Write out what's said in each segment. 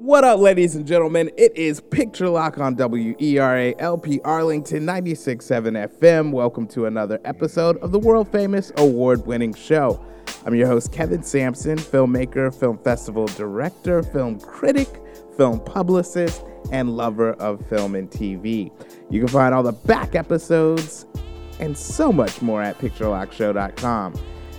What up, ladies and gentlemen? It is Picture Lock on WERA LP Arlington 96.7 FM. Welcome to another episode of the world famous award winning show. I'm your host, Kevin Sampson, filmmaker, film festival director, film critic, film publicist, and lover of film and TV. You can find all the back episodes and so much more at picturelockshow.com.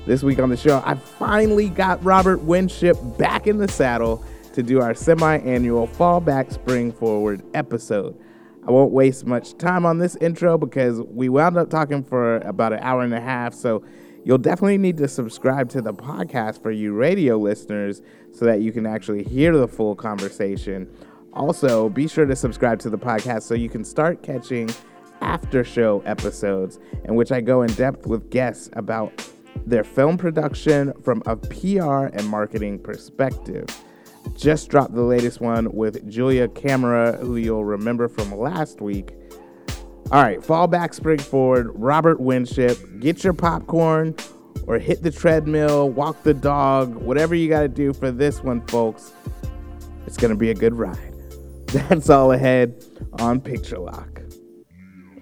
This week on the show, I finally got Robert Winship back in the saddle to do our semi annual Fallback Spring Forward episode. I won't waste much time on this intro because we wound up talking for about an hour and a half. So you'll definitely need to subscribe to the podcast for you radio listeners so that you can actually hear the full conversation. Also, be sure to subscribe to the podcast so you can start catching after show episodes in which I go in depth with guests about their film production from a PR and marketing perspective. Just dropped the latest one with Julia Camera, who you'll remember from last week. All right, fall back, spring forward. Robert Winship, get your popcorn or hit the treadmill, walk the dog, whatever you got to do for this one, folks. It's going to be a good ride. That's all ahead on Picture Lock.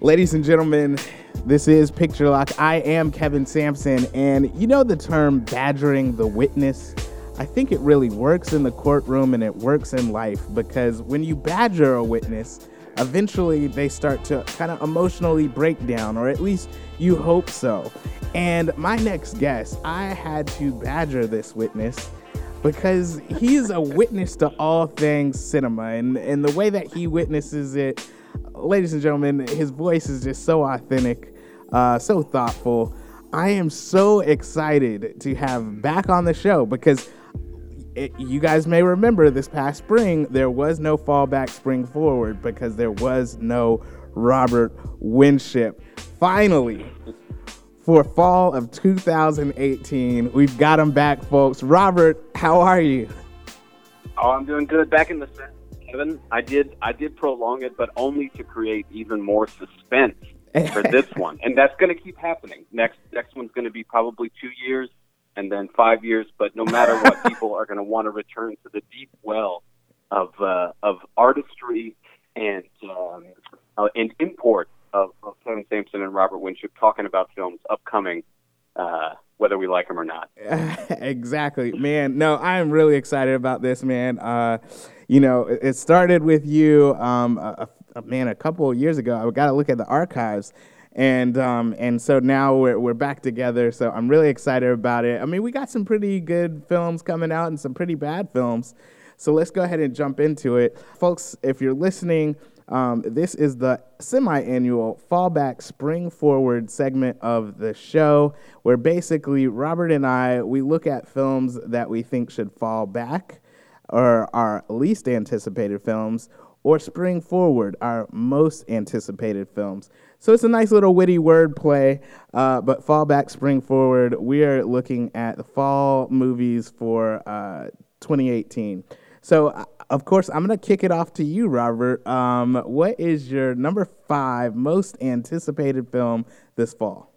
Ladies and gentlemen, this is Picture Lock. I am Kevin Sampson, and you know the term badgering the witness? I think it really works in the courtroom and it works in life because when you badger a witness, eventually they start to kind of emotionally break down, or at least you hope so. And my next guest, I had to badger this witness because he is a witness to all things cinema, and, and the way that he witnesses it ladies and gentlemen, his voice is just so authentic, uh, so thoughtful. I am so excited to have back on the show because it, you guys may remember this past spring, there was no fallback spring forward because there was no Robert Winship. Finally, for fall of 2018, we've got him back, folks. Robert, how are you? Oh, I'm doing good. Back in the. Kevin, I did I did prolong it, but only to create even more suspense for this one, and that's going to keep happening. Next next one's going to be probably two years, and then five years. But no matter what, people are going to want to return to the deep well of uh, of artistry and um, uh, and import of, of Kevin Sampson and Robert Winship talking about films upcoming. Uh, whether we like them or not. exactly, man. No, I am really excited about this, man. Uh, you know, it started with you, um, a, a, man, a couple of years ago. I got to look at the archives. And um, and so now we're, we're back together. So I'm really excited about it. I mean, we got some pretty good films coming out and some pretty bad films. So let's go ahead and jump into it. Folks, if you're listening, um, this is the semi annual fallback spring forward segment of the show where basically Robert and I we look at films that we think should fall back or our least anticipated films or spring forward our most anticipated films. So it's a nice little witty wordplay, uh, but fall back, spring forward, we are looking at the fall movies for uh, 2018. So, uh, of course, I'm going to kick it off to you, Robert. Um, what is your number five most anticipated film this fall?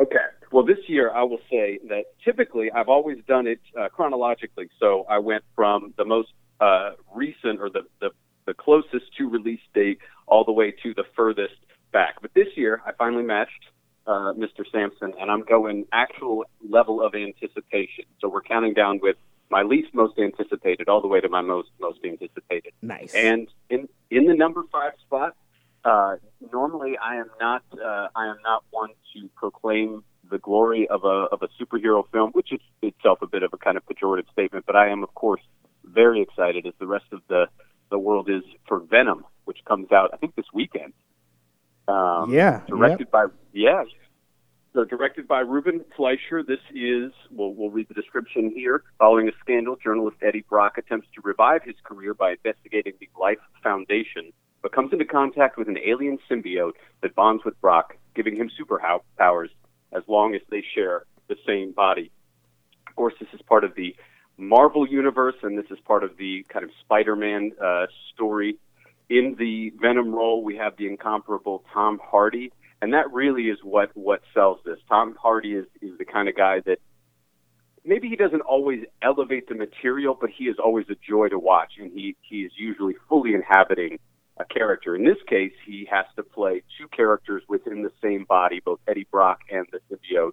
Okay. Well, this year I will say that typically I've always done it uh, chronologically. So I went from the most uh, recent or the, the, the closest to release date all the way to the furthest back. But this year I finally matched uh, Mr. Sampson, and I'm going actual level of anticipation. So we're counting down with my least most anticipated all the way to my most most anticipated. Nice. And in in the number five spot, uh, normally I am not uh, I am not one to proclaim the glory of a of a superhero film, which is itself a bit of a kind of pejorative statement. But I am, of course, very excited as the rest of the the world is for Venom, which comes out I think this weekend. Um, yeah. Directed yep. by yeah, so directed by Ruben Fleischer, this is, we'll, we'll read the description here. Following a scandal, journalist Eddie Brock attempts to revive his career by investigating the Life Foundation, but comes into contact with an alien symbiote that bonds with Brock, giving him superpowers as long as they share the same body. Of course, this is part of the Marvel universe, and this is part of the kind of Spider-Man uh, story. In the Venom role, we have the incomparable Tom Hardy, and that really is what what sells this. Tom Hardy is is the kind of guy that maybe he doesn't always elevate the material, but he is always a joy to watch, and he he is usually fully inhabiting a character. In this case, he has to play two characters within the same body, both Eddie Brock and the symbiote,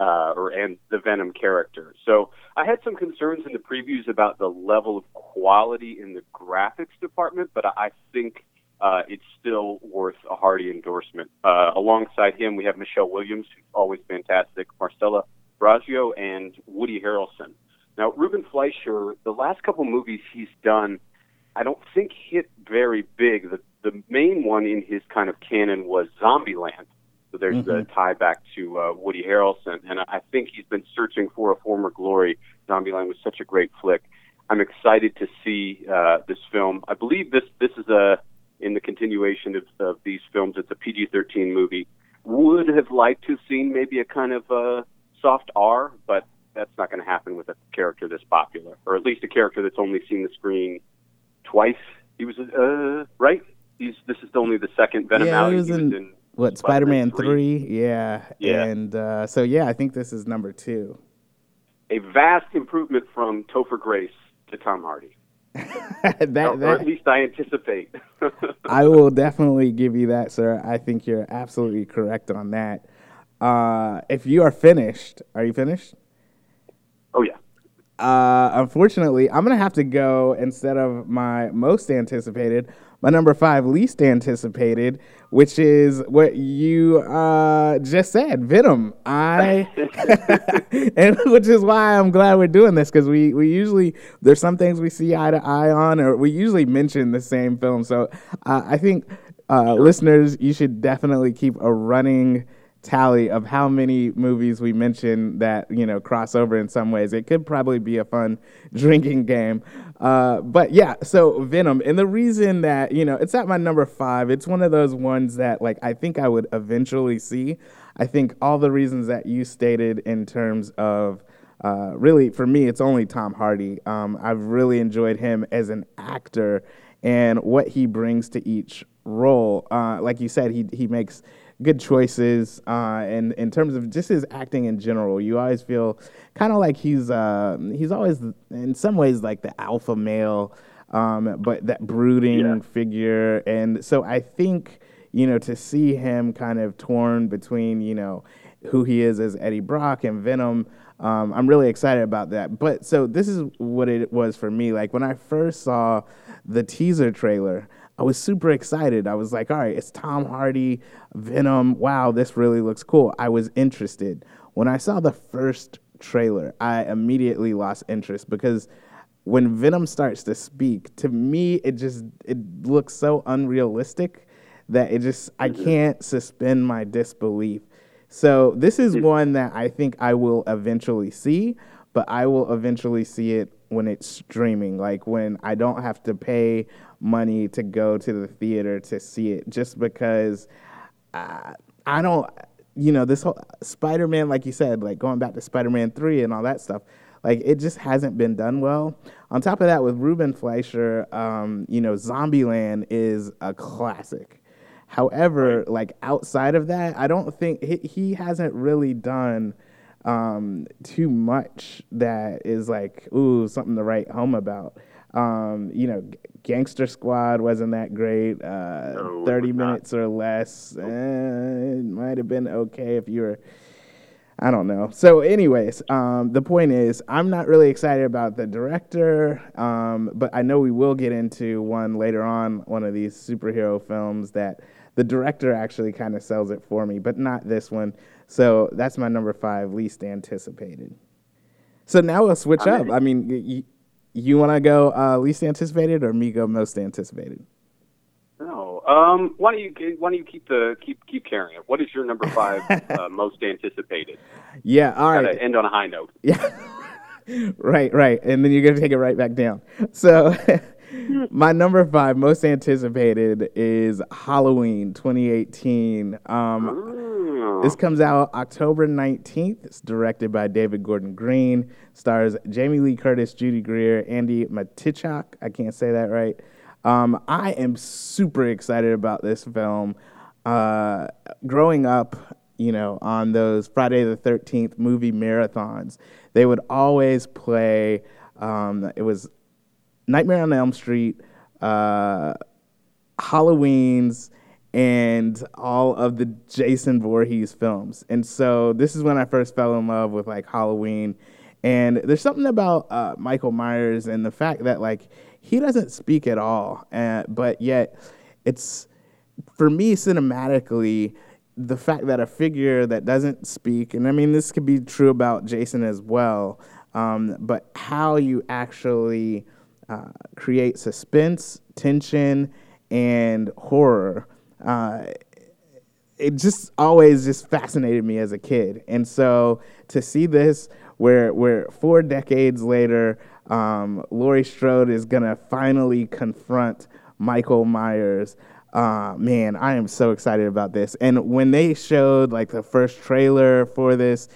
uh, or and the Venom character. So I had some concerns in the previews about the level of quality in the graphics department, but I think uh, it's still worth a hearty endorsement. Uh, alongside him, we have Michelle Williams, who's always fantastic, Marcella Bragio, and Woody Harrelson. Now, Ruben Fleischer, the last couple movies he's done, I don't think hit very big. The the main one in his kind of canon was Zombieland. So there's mm-hmm. the tie back to uh, Woody Harrelson, and I think he's been searching for a former glory. Zombieland was such a great flick. I'm excited to see uh, this film. I believe this this is a in the continuation of, of these films. It's a PG-13 movie. Would have liked to have seen maybe a kind of uh, soft R, but that's not going to happen with a character this popular, or at least a character that's only seen the screen twice. He was uh, right. He's this is only the second Venom yeah, out. He was, he was in, in what Spider-Man, Spider-Man 3? 3? Yeah, yeah. And uh, so yeah, I think this is number two. A vast improvement from Topher Grace to Tom Hardy. that, or, that, or at least I anticipate. I will definitely give you that, sir. I think you're absolutely correct on that. Uh, if you are finished, are you finished? Oh yeah. Uh, unfortunately, I'm gonna have to go instead of my most anticipated, my number five least anticipated, which is what you uh, just said, Venom. I, and which is why I'm glad we're doing this because we we usually there's some things we see eye to eye on, or we usually mention the same film. So uh, I think uh, listeners, you should definitely keep a running tally of how many movies we mentioned that you know cross over in some ways. It could probably be a fun drinking game. Uh, but yeah, so Venom, and the reason that you know it's at my number five, it's one of those ones that like I think I would eventually see. I think all the reasons that you stated in terms of uh, really for me, it's only Tom Hardy. Um, I've really enjoyed him as an actor and what he brings to each role. Uh, like you said, he he makes good choices. Uh, and in terms of just his acting in general, you always feel kind of like he's uh, he's always in some ways like the alpha male, um, but that brooding yeah. figure. And so I think you know to see him kind of torn between you know who he is as Eddie Brock and Venom. Um, I'm really excited about that. But so this is what it was for me. Like when I first saw the teaser trailer, I was super excited. I was like, all right, it's Tom Hardy, Venom. Wow, this really looks cool. I was interested. When I saw the first trailer, I immediately lost interest because when Venom starts to speak, to me it just it looks so unrealistic that it just I mm-hmm. can't suspend my disbelief. So this is mm. one that I think I will eventually see, but I will eventually see it when it's streaming, like when I don't have to pay money to go to the theater to see it just because uh, I don't, you know, this whole Spider Man, like you said, like going back to Spider Man 3 and all that stuff, like it just hasn't been done well. On top of that, with Ruben Fleischer, um, you know, Zombieland is a classic. However, like outside of that, I don't think he, he hasn't really done um, too much that is like, ooh, something to write home about. Um, you know, Gangster Squad wasn't that great. Uh, no, 30 minutes not. or less. Eh, it might have been okay if you were. I don't know. So, anyways, um, the point is, I'm not really excited about the director, um, but I know we will get into one later on, one of these superhero films that the director actually kind of sells it for me, but not this one. So that's my number five, least anticipated. So now we'll switch up. I mean, you want to go uh, least anticipated or me go most anticipated? No. Um, why don't you why don't you keep the keep keep carrying it? What is your number five uh, most anticipated? Yeah. All right. End on a high note. Yeah. right. Right. And then you're gonna take it right back down. So. my number five most anticipated is Halloween 2018. Um, this comes out October 19th. It's directed by David Gordon Green. Stars Jamie Lee Curtis, Judy Greer, Andi Matichak. I can't say that right. Um, I am super excited about this film. Uh, growing up, you know, on those Friday the 13th movie marathons, they would always play, um, it was Nightmare on Elm Street, uh, Halloween's, and all of the Jason Voorhees films. And so this is when I first fell in love with like Halloween. And there's something about uh, Michael Myers and the fact that like he doesn't speak at all, uh, but yet it's for me cinematically the fact that a figure that doesn't speak, and I mean this could be true about Jason as well, um, but how you actually uh, create suspense, tension, and horror. Uh, it just always just fascinated me as a kid, and so to see this, where where four decades later, um, Laurie Strode is gonna finally confront Michael Myers. Uh, man, I am so excited about this. And when they showed like the first trailer for this,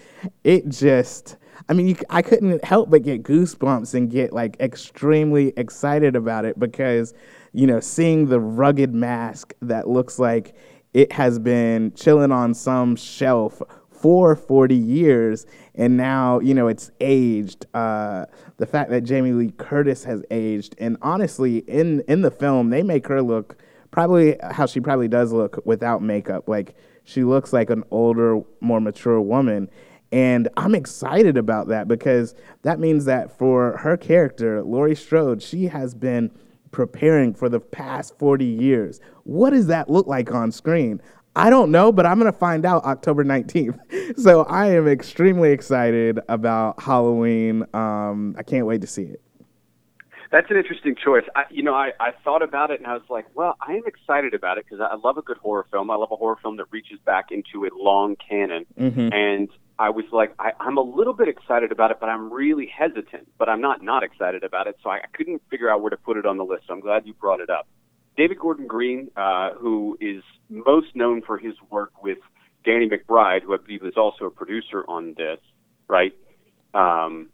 it just, I mean, you, I couldn't help but get goosebumps and get like extremely excited about it because, you know, seeing the rugged mask that looks like it has been chilling on some shelf for 40 years and now you know it's aged uh, the fact that jamie lee curtis has aged and honestly in in the film they make her look probably how she probably does look without makeup. Like she looks like an older, more mature woman. And I'm excited about that because that means that for her character, Laurie Strode, she has been preparing for the past 40 years. What does that look like on screen? I don't know, but I'm going to find out October 19th. So I am extremely excited about Halloween. Um, I can't wait to see it. That's an interesting choice. I, you know, I, I thought about it and I was like, well, I am excited about it because I love a good horror film. I love a horror film that reaches back into a long canon. Mm-hmm. And I was like, I, I'm a little bit excited about it, but I'm really hesitant. But I'm not not excited about it, so I, I couldn't figure out where to put it on the list. I'm glad you brought it up. David Gordon Green, uh, who is most known for his work with Danny McBride, who I believe is also a producer on this, right? Um,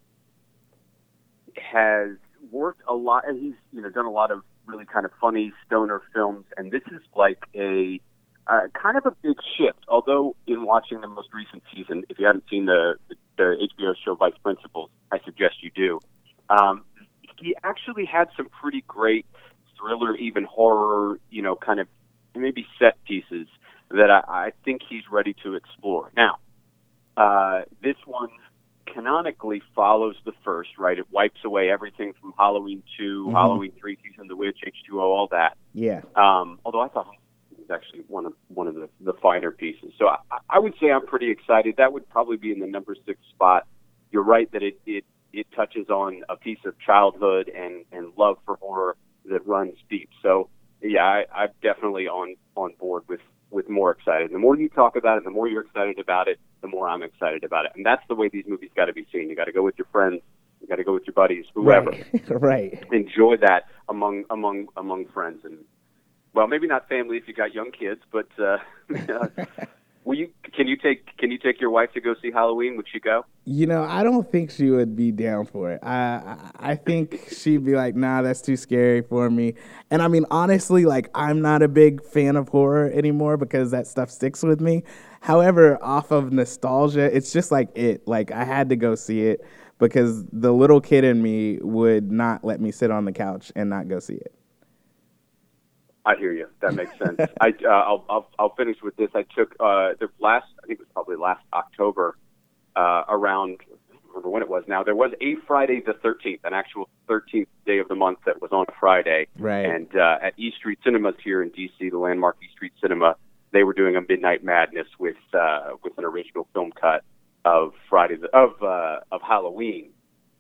has worked a lot, and he's you know done a lot of really kind of funny stoner films, and this is like a uh, kind of a big shift. Although in watching the most recent season, if you haven't seen the the, the HBO show Vice Principals, I suggest you do. Um, he actually had some pretty great thriller, even horror, you know, kind of maybe set pieces that I, I think he's ready to explore. Now, uh, this one canonically follows the first, right? It wipes away everything from Halloween 2, mm-hmm. Halloween 3, Season of the Witch, H2O, all that. Yeah. Um, although I thought actually one of one of the, the finer pieces. So I, I would say I'm pretty excited. That would probably be in the number six spot. You're right that it, it, it touches on a piece of childhood and, and love for horror that runs deep. So yeah, I, I'm definitely on on board with with more excited. The more you talk about it, the more you're excited about it, the more I'm excited about it. And that's the way these movies got to be seen. You got to go with your friends. You got to go with your buddies, whoever. Right. right. Enjoy that among among among friends and well, maybe not family if you got young kids, but uh, Will you? Can you take? Can you take your wife to go see Halloween? Would she go? You know, I don't think she would be down for it. I I think she'd be like, "Nah, that's too scary for me." And I mean, honestly, like I'm not a big fan of horror anymore because that stuff sticks with me. However, off of nostalgia, it's just like it. Like I had to go see it because the little kid in me would not let me sit on the couch and not go see it. I hear you. That makes sense. I uh, I'll, I'll I'll finish with this. I took uh, the last I think it was probably last October uh, around I don't remember when it was now. There was a Friday the 13th, an actual 13th day of the month that was on a Friday. Right. And uh, at E Street Cinemas here in DC, the landmark E Street Cinema, they were doing a Midnight Madness with uh, with an original film cut of Friday the, of uh, of Halloween.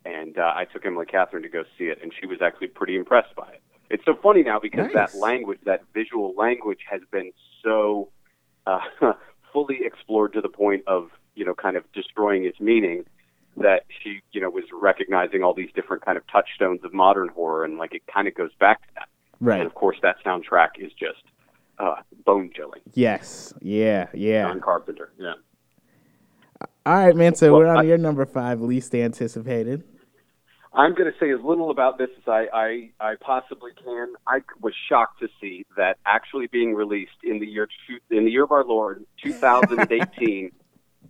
And uh, I took Emily Catherine to go see it, and she was actually pretty impressed by it it's so funny now because nice. that language, that visual language, has been so uh, fully explored to the point of you know kind of destroying its meaning that she you know was recognizing all these different kind of touchstones of modern horror and like it kind of goes back to that. Right. And of course, that soundtrack is just uh, bone chilling. Yes. Yeah. Yeah. John Carpenter. Yeah. All right, man. So well, we're on I, your number five, least anticipated. I'm going to say as little about this as I, I, I possibly can. I was shocked to see that actually being released in the year in the year of our Lord 2018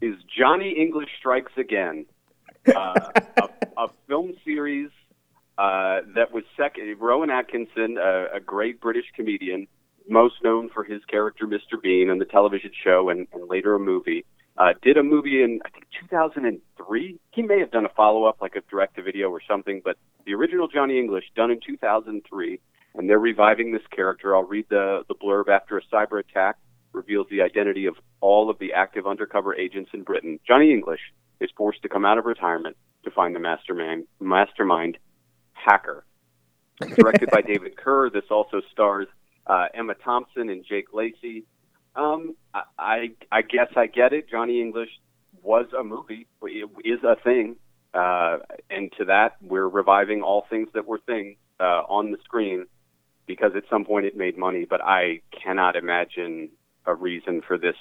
is Johnny English Strikes Again, uh, a, a film series uh, that was second. Rowan Atkinson, a, a great British comedian, most known for his character Mr. Bean on the television show and, and later a movie. Uh, did a movie in I think 2003. He may have done a follow up, like a direct to video or something. But the original Johnny English, done in 2003, and they're reviving this character. I'll read the the blurb. After a cyber attack reveals the identity of all of the active undercover agents in Britain, Johnny English is forced to come out of retirement to find the mastermind mastermind hacker. Directed by David Kerr, this also stars uh, Emma Thompson and Jake Lacy. Um, I, I guess I get it. Johnny English was a movie, it is a thing, uh, and to that we're reviving all things that were things uh, on the screen because at some point it made money. But I cannot imagine a reason for this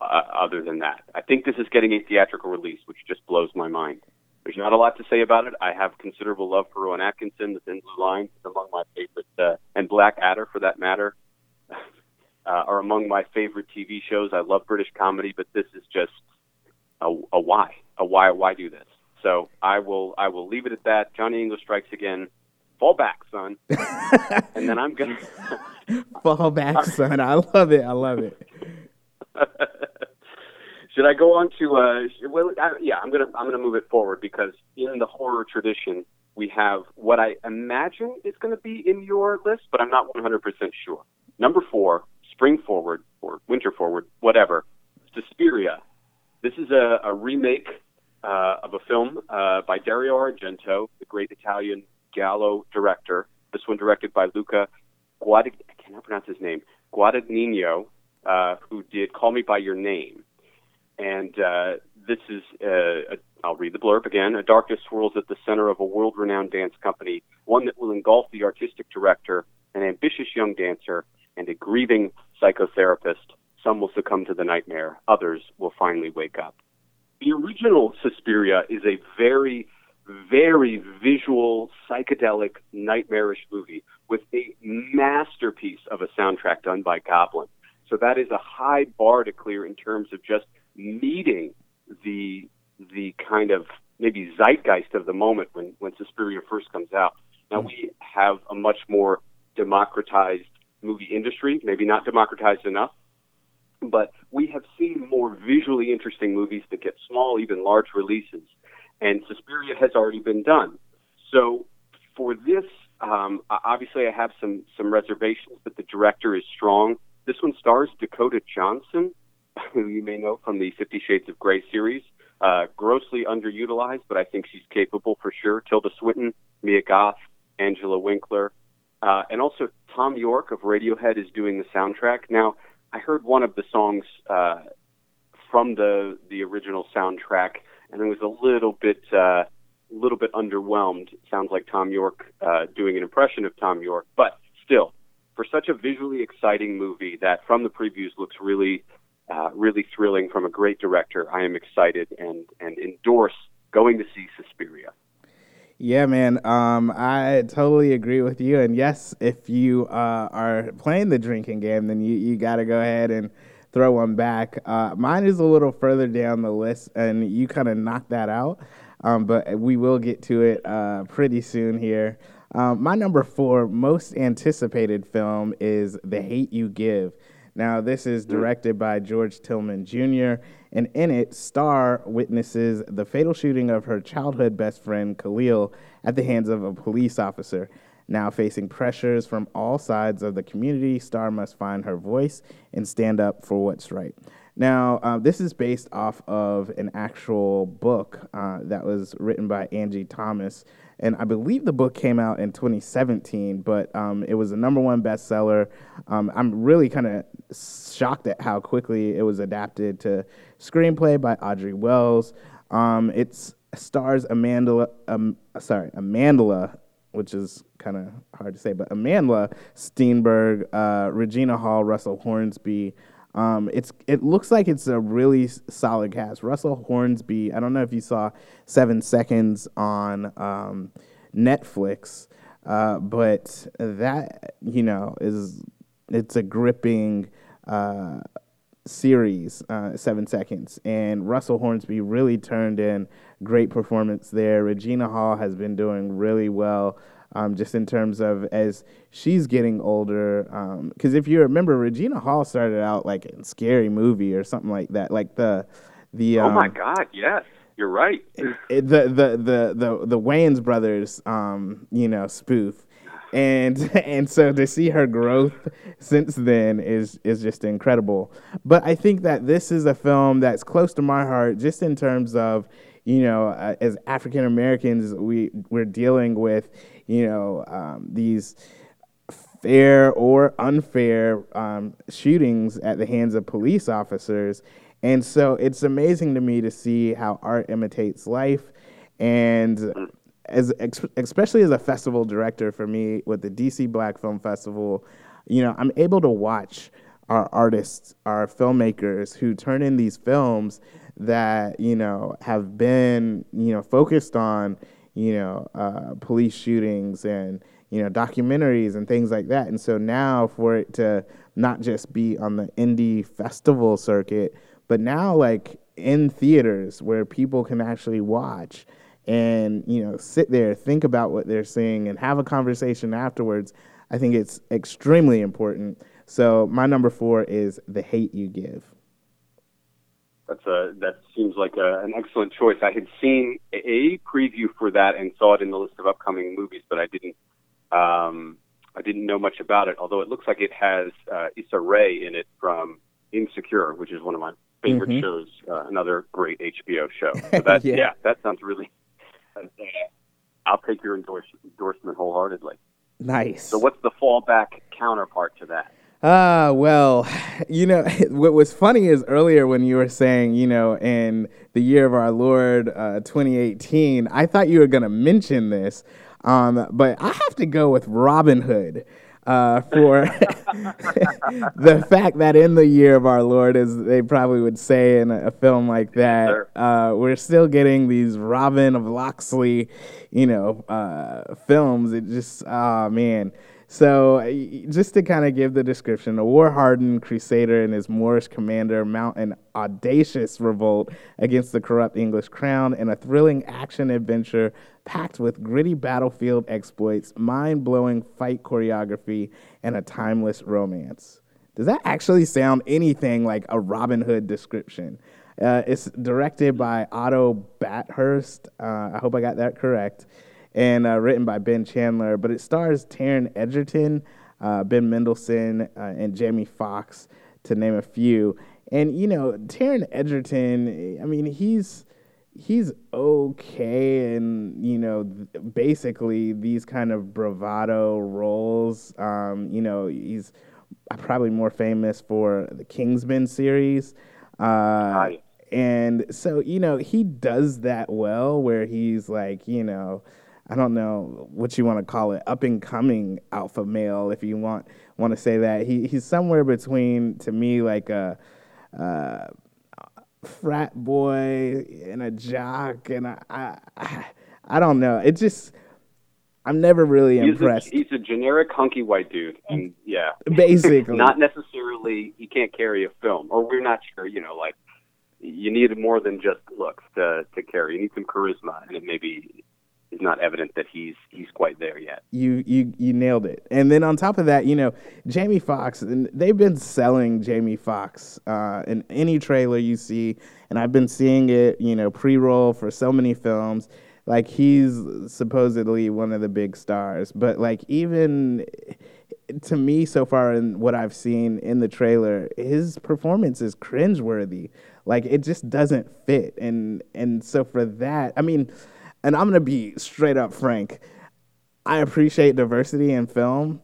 uh, other than that. I think this is getting a theatrical release, which just blows my mind. There's not a lot to say about it. I have considerable love for Rowan Atkinson. The Thin Blue Line is among my favorites, uh, and Blackadder, for that matter uh, are among my favorite TV shows. I love British comedy, but this is just a, a why, a why, why do this? So I will, I will leave it at that. Johnny English strikes again. Fall back, son. and then I'm gonna fall back, son. I love it. I love it. Should I go on to? Uh, well, I, yeah, I'm gonna I'm gonna move it forward because in the horror tradition, we have what I imagine is going to be in your list, but I'm not 100% sure. Number four, spring forward or winter forward, whatever. Suspiria. This is a, a remake uh, of a film uh, by Dario Argento, the great Italian giallo director. This one directed by Luca Guadagnino. I cannot pronounce his name. Guadagnino, uh, who did Call Me by Your Name, and uh, this is uh, a, I'll read the blurb again. A darkness swirls at the center of a world-renowned dance company, one that will engulf the artistic director, an ambitious young dancer, and a grieving psychotherapist. Some will succumb to the nightmare, others will finally wake up. The original Suspiria is a very, very visual, psychedelic, nightmarish movie with a masterpiece of a soundtrack done by Goblin. So that is a high bar to clear in terms of just meeting the the kind of maybe zeitgeist of the moment when when Suspiria first comes out. Now we have a much more democratized movie industry, maybe not democratized enough, but we have seen more visually interesting movies that get small, even large releases, and Suspiria has already been done. So for this, um, obviously I have some some reservations, but the director is strong. This one stars Dakota Johnson, who you may know from the Fifty Shades of Grey series. Uh, grossly underutilized, but I think she's capable for sure. Tilda Swinton, Mia Goth, Angela Winkler, uh, and also Thom Yorke of Radiohead is doing the soundtrack. Now, I heard one of the songs uh, from the the original soundtrack, and it was a little bit uh, little bit underwhelmed. It sounds like Thom Yorke uh, doing an impression of Thom Yorke, but still, for such a visually exciting movie that from the previews looks really uh, really thrilling from a great director, I am excited and and endorse going to see Suspiria. Yeah, man. Um, I totally agree with you. And yes, if you uh, are playing the drinking game, then you, you got to go ahead and throw one back. Uh, mine is a little further down the list, and you kind of knocked that out. Um, but we will get to it uh, pretty soon here. Um, my number four most anticipated film is The Hate You Give. Now, this is directed by George Tillman Jr., and in it, Star witnesses the fatal shooting of her childhood best friend, Khalil, at the hands of a police officer. Now, facing pressures from all sides of the community, Star must find her voice and stand up for what's right. Now, uh, this is based off of an actual book uh, that was written by Angie Thomas, and I believe the book came out in 2017, but um, it was a number one bestseller. Um, I'm really kind of shocked at how quickly it was adapted to screenplay by Audrey Wells. Um, it stars Amanda, um, sorry, Amandla, which is kind of hard to say, but Amandla Stenberg, uh, Regina Hall, Russell Hornsby. Um, it's it looks like it's a really solid cast. Russell Hornsby. I don't know if you saw Seven Seconds on um, Netflix. Uh, but that you know is it's a gripping uh, series, uh, seven seconds, and Russell Hornsby really turned in great performance there. Regina Hall has been doing really well. Um, just in terms of as she's getting older, because um, if you remember, Regina Hall started out like in Scary Movie or something like that, like the the. Um, oh my um, God! Yes, you're right. it, the, the the the the Wayans brothers, um, you know, spoof, and and so to see her growth since then is is just incredible. But I think that this is a film that's close to my heart, just in terms of you know, uh, as African Americans, we we're dealing with you know um, these fair or unfair um, shootings at the hands of police officers. And so it's amazing to me to see how art imitates life. And as especially as a festival director for me with the DC Black Film Festival, you know, I'm able to watch our artists, our filmmakers who turn in these films that, you know, have been, you know, focused on, you know, uh, police shootings and, you know, documentaries and things like that. And so now for it to not just be on the indie festival circuit, but now like in theaters where people can actually watch and you know sit there think about what they're seeing and have a conversation afterwards i think it's extremely important so my number four is the hate you give that's a that seems like a, an excellent choice i had seen a preview for that and saw it in the list of upcoming movies but i didn't um, i didn't know much about it although it looks like it has uh, issa rae in it from insecure which is one of my favorite mm-hmm. shows. Uh, another great HBO show. So that yeah. yeah. that sounds really. I'll take your endorse, endorsement wholeheartedly. Nice. So what's the fallback counterpart to that? Ah, uh, well, you know, what was funny is earlier when you were saying, you know, in the year of our Lord, uh, 2018, I thought you were going to mention this, um, but I have to go with Robin Hood uh, for the fact that in the year of our Lord, as they probably would say in a, a film like that, uh, we're still getting these Robin of Locksley, you know, uh, films. It just, oh man. So, just to kind of give the description, a war hardened crusader and his Moorish commander mount an audacious revolt against the corrupt English crown in a thrilling action adventure packed with gritty battlefield exploits, mind blowing fight choreography, and a timeless romance. Does that actually sound anything like a Robin Hood description? Uh, it's directed by Otto Bathurst. Uh, I hope I got that correct. And uh, written by Ben Chandler. But it stars Taron Egerton, uh, Ben Mendelsohn, uh, and Jamie Foxx, to name a few. And, you know, Taron Egerton, I mean, he's he's okay and you know basically these kind of bravado roles um, you know he's probably more famous for the kingsman series uh, and so you know he does that well where he's like you know i don't know what you want to call it up and coming alpha male if you want want to say that he, he's somewhere between to me like a uh, frat boy and a jock, and I, I, I don't know. It just, I'm never really he's impressed. A, he's a generic hunky white dude, and yeah, basically, not necessarily. He can't carry a film, or we're not sure. You know, like you need more than just looks to to carry. You need some charisma, and it maybe is not evident that he's he's quite there yet. You you you nailed it. And then on top of that, you know, Jamie Foxx, and they've been selling Jamie Foxx uh, in any trailer you see, and I've been seeing it, you know, pre-roll for so many films. Like he's supposedly one of the big stars, but like even to me so far in what I've seen in the trailer, his performance is cringeworthy. Like it just doesn't fit, and and so for that, I mean and I'm gonna be straight up frank. I appreciate diversity in film,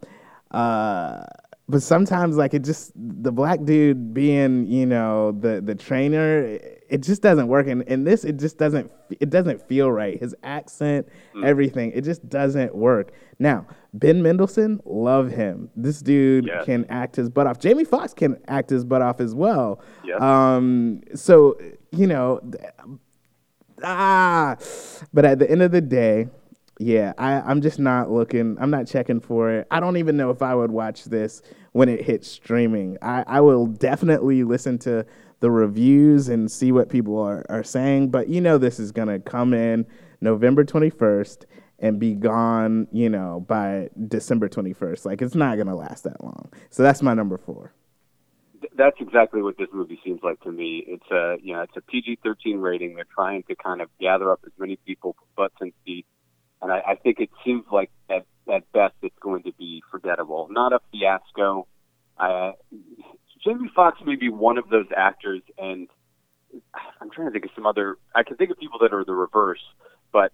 uh, but sometimes like it just the black dude being you know the the trainer, it just doesn't work. And in this, it just doesn't it doesn't feel right. His accent, mm. everything, it just doesn't work. Now Ben Mendelsohn, love him. This dude can act his butt off. Jamie Foxx can act his butt off as well. Yes. Um, so you know ah. But at the end of the day, Yeah, I, I'm just not looking. I'm not checking for it. I don't even know if I would watch this when it hits streaming. I, I will definitely listen to the reviews and see what people are, are saying. But you know, this is going to come in November 21st and be gone, you know, by December 21st. Like, it's not going to last that long. So that's my number four. That's exactly what this movie seems like to me. It's a, you know, it's a PG-13 rating. They're trying to kind of gather up as many people butts and seats, and I, I think it seems like at at best it's going to be forgettable, not a fiasco. Uh, Jamie Foxx may be one of those actors, and I'm trying to think of some other. I can think of people that are the reverse, but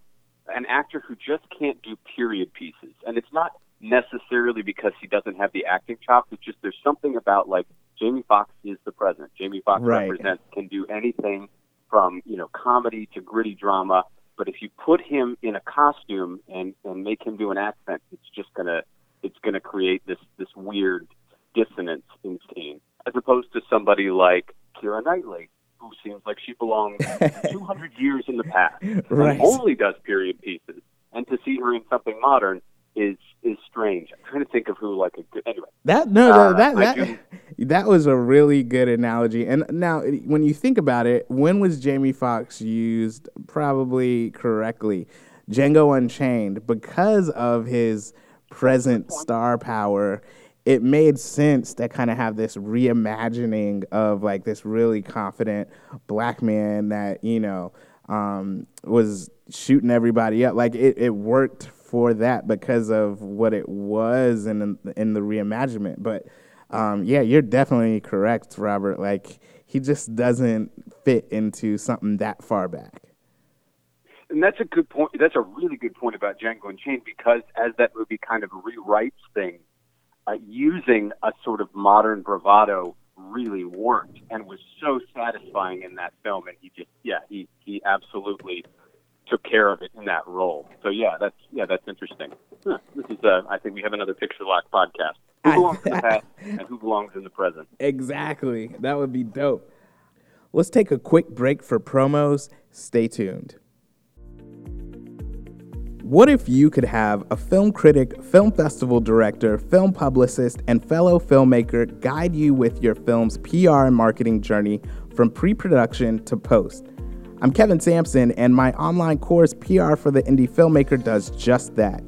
an actor who just can't do period pieces, and it's not necessarily because he doesn't have the acting chops. It's just there's something about like Jamie Foxx is the president. Jamie Foxx Right. represents can do anything from you know comedy to gritty drama. But if you put him in a costume and and make him do an accent, it's just gonna it's gonna create this this weird dissonance in scene, as opposed to somebody like Keira Knightley, who seems like she belongs 200 years in the past Right. and only does period pieces. And to see her in something modern is is strange. I'm trying to think of who like a good anyway. That no, Uh, that that do- that, was a really good analogy. And now, when you think about it, when was Jamie Foxx used probably correctly? Django Unchained, because of his present star power, it made sense to kind of have this reimagining of like this really confident black man that you know um, was shooting everybody up. Like it, it worked for that because of what it was in in the reimaginement. But um, yeah, you're definitely correct, Robert. Like he just doesn't fit into something that far back. And that's a good point. That's a really good point about Django Unchained because as that movie kind of rewrites things, uh, using a sort of modern bravado really worked and was so satisfying in that film. And he just, yeah, he he absolutely took care of it in that role. So yeah, that's yeah, that's interesting. Huh. This is, uh, I think we have another picture lock podcast. Who belongs in the past and who belongs in the present? Exactly. That would be dope. Let's take a quick break for promos. Stay tuned. What if you could have a film critic, film festival director, film publicist, and fellow filmmaker guide you with your film's PR and marketing journey from pre production to post? I'm Kevin Sampson, and my online course, PR for the Indie Filmmaker, does just that.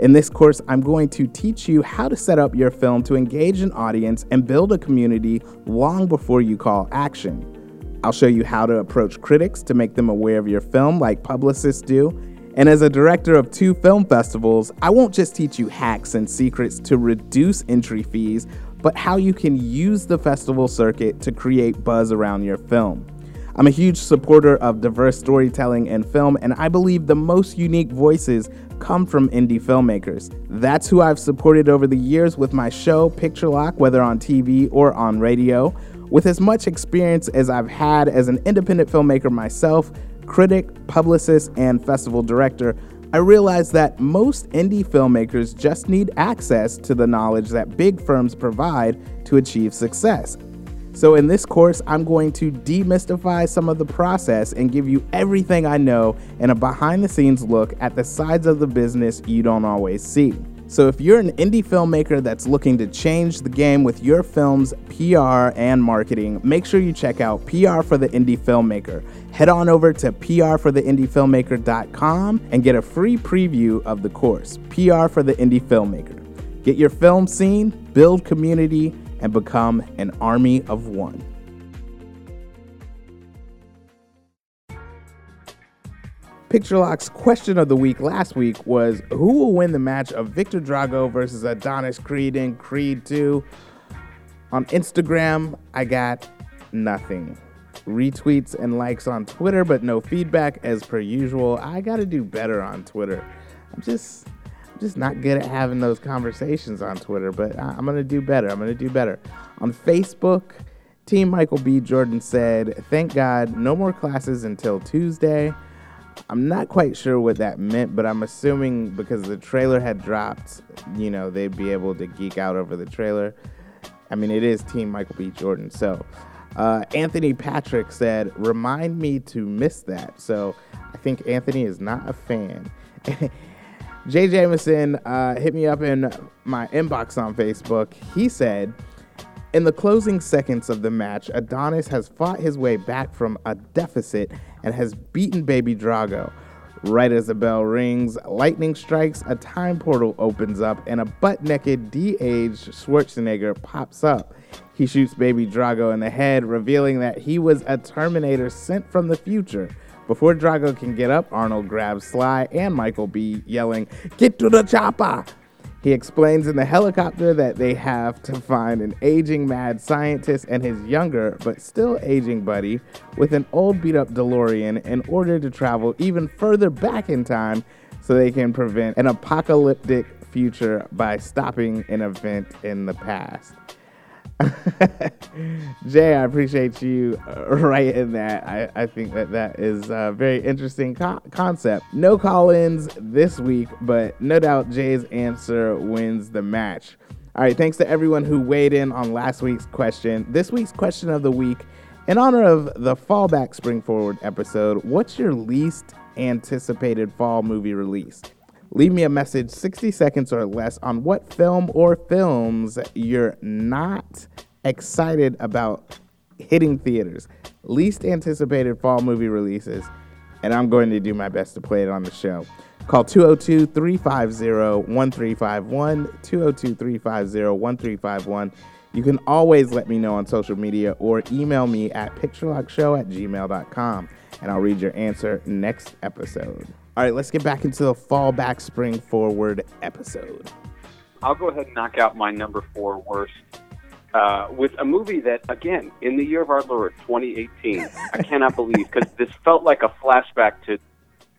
In this course, I'm going to teach you how to set up your film to engage an audience and build a community long before you call action. I'll show you how to approach critics to make them aware of your film, like publicists do. And as a director of two film festivals, I won't just teach you hacks and secrets to reduce entry fees, but how you can use the festival circuit to create buzz around your film. I'm a huge supporter of diverse storytelling in film, and I believe the most unique voices come from indie filmmakers. That's who I've supported over the years with my show, Picture Lock, whether on TV or on radio. With as much experience as I've had as an independent filmmaker myself, critic, publicist, and festival director, I realized that most indie filmmakers just need access to the knowledge that big firms provide to achieve success. So, in this course, I'm going to demystify some of the process and give you everything I know and a behind the scenes look at the sides of the business you don't always see. So, if you're an indie filmmaker that's looking to change the game with your film's PR and marketing, make sure you check out PR for the Indie Filmmaker. Head on over to prfortheindiefilmmaker.com and get a free preview of the course, PR for the Indie Filmmaker. Get your film seen, build community, and become an army of one. Picture Lock's question of the week last week was Who will win the match of Viktor Drago versus Adonis Creed in Creed 2? On Instagram, I got nothing. Retweets and likes on Twitter, but no feedback as per usual. I gotta do better on Twitter. I'm just just not good at having those conversations on Twitter, but I- I'm gonna do better. I'm gonna do better. On Facebook, Team Michael B. Jordan said, Thank God, no more classes until Tuesday. I'm not quite sure what that meant, but I'm assuming because the trailer had dropped, you know, they'd be able to geek out over the trailer. I mean, it is Team Michael B. Jordan. So, uh, Anthony Patrick said, Remind me to miss that. So, I think Anthony is not a fan. Jay Jameson uh, hit me up in my inbox on Facebook. He said, in the closing seconds of the match, Adonis has fought his way back from a deficit and has beaten Baby Drago. Right as the bell rings, lightning strikes, a time portal opens up, and a butt naked, de aged Schwarzenegger pops up. He shoots Baby Drago in the head, revealing that he was a Terminator sent from the future. Before Drago can get up, Arnold grabs Sly and Michael B, yelling, Get to the chopper! He explains in the helicopter that they have to find an aging mad scientist and his younger but still aging buddy with an old beat up DeLorean in order to travel even further back in time so they can prevent an apocalyptic future by stopping an event in the past. Jay, I appreciate you uh, writing that. I, I think that that is a very interesting co- concept. No call ins this week, but no doubt Jay's answer wins the match. All right, thanks to everyone who weighed in on last week's question. This week's question of the week, in honor of the Fallback Spring Forward episode, what's your least anticipated fall movie release? Leave me a message 60 seconds or less on what film or films you're not excited about hitting theaters. Least anticipated fall movie releases. And I'm going to do my best to play it on the show. Call 202 350 1351. 202 350 1351. You can always let me know on social media or email me at picturelockshow at gmail.com and I'll read your answer next episode. All right, let's get back into the fall back, spring forward episode. I'll go ahead and knock out my number four worst uh, with a movie that, again, in the year of our Lord, 2018, I cannot believe because this felt like a flashback to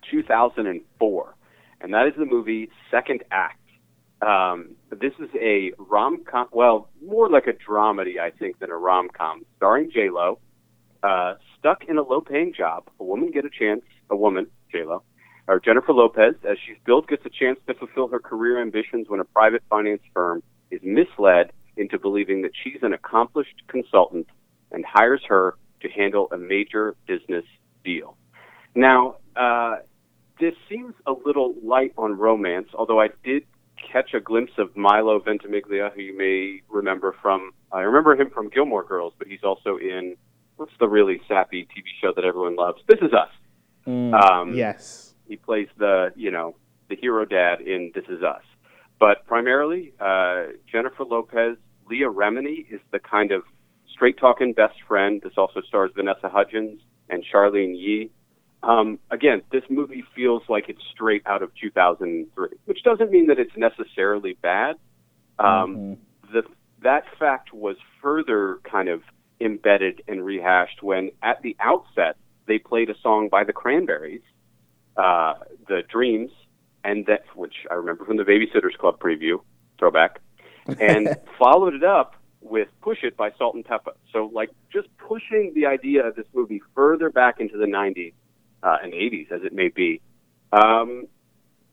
2004, and that is the movie Second Act. Um, this is a rom com, well, more like a dramedy, I think, than a rom com, starring J Lo. Uh, stuck in a low paying job, a woman get a chance, a woman, J Lo, or Jennifer Lopez, as she's built, gets a chance to fulfill her career ambitions when a private finance firm is misled into believing that she's an accomplished consultant and hires her to handle a major business deal. Now, uh, this seems a little light on romance, although I did catch a glimpse of Milo Ventimiglia, who you may remember from, I remember him from Gilmore Girls, but he's also in, what's the really sappy TV show that everyone loves? This Is Us. Mm, um, yes. He plays the, you know, the hero dad in This Is Us. But primarily, uh, Jennifer Lopez, Leah Remini is the kind of straight talking best friend. This also stars Vanessa Hudgens and Charlyne Yi. Um, again, this movie feels like it's straight out of 2003, which doesn't mean that it's necessarily bad. Um, mm-hmm. the, that fact was further kind of embedded and rehashed when, at the outset, they played a song by the Cranberries, uh, "The Dreams," and that which I remember from the Babysitters Club preview, throwback, and followed it up with "Push It" by Salt-N-Pepa. So, like, just pushing the idea of this movie further back into the '90s uh, and '80s, as it may be. Um,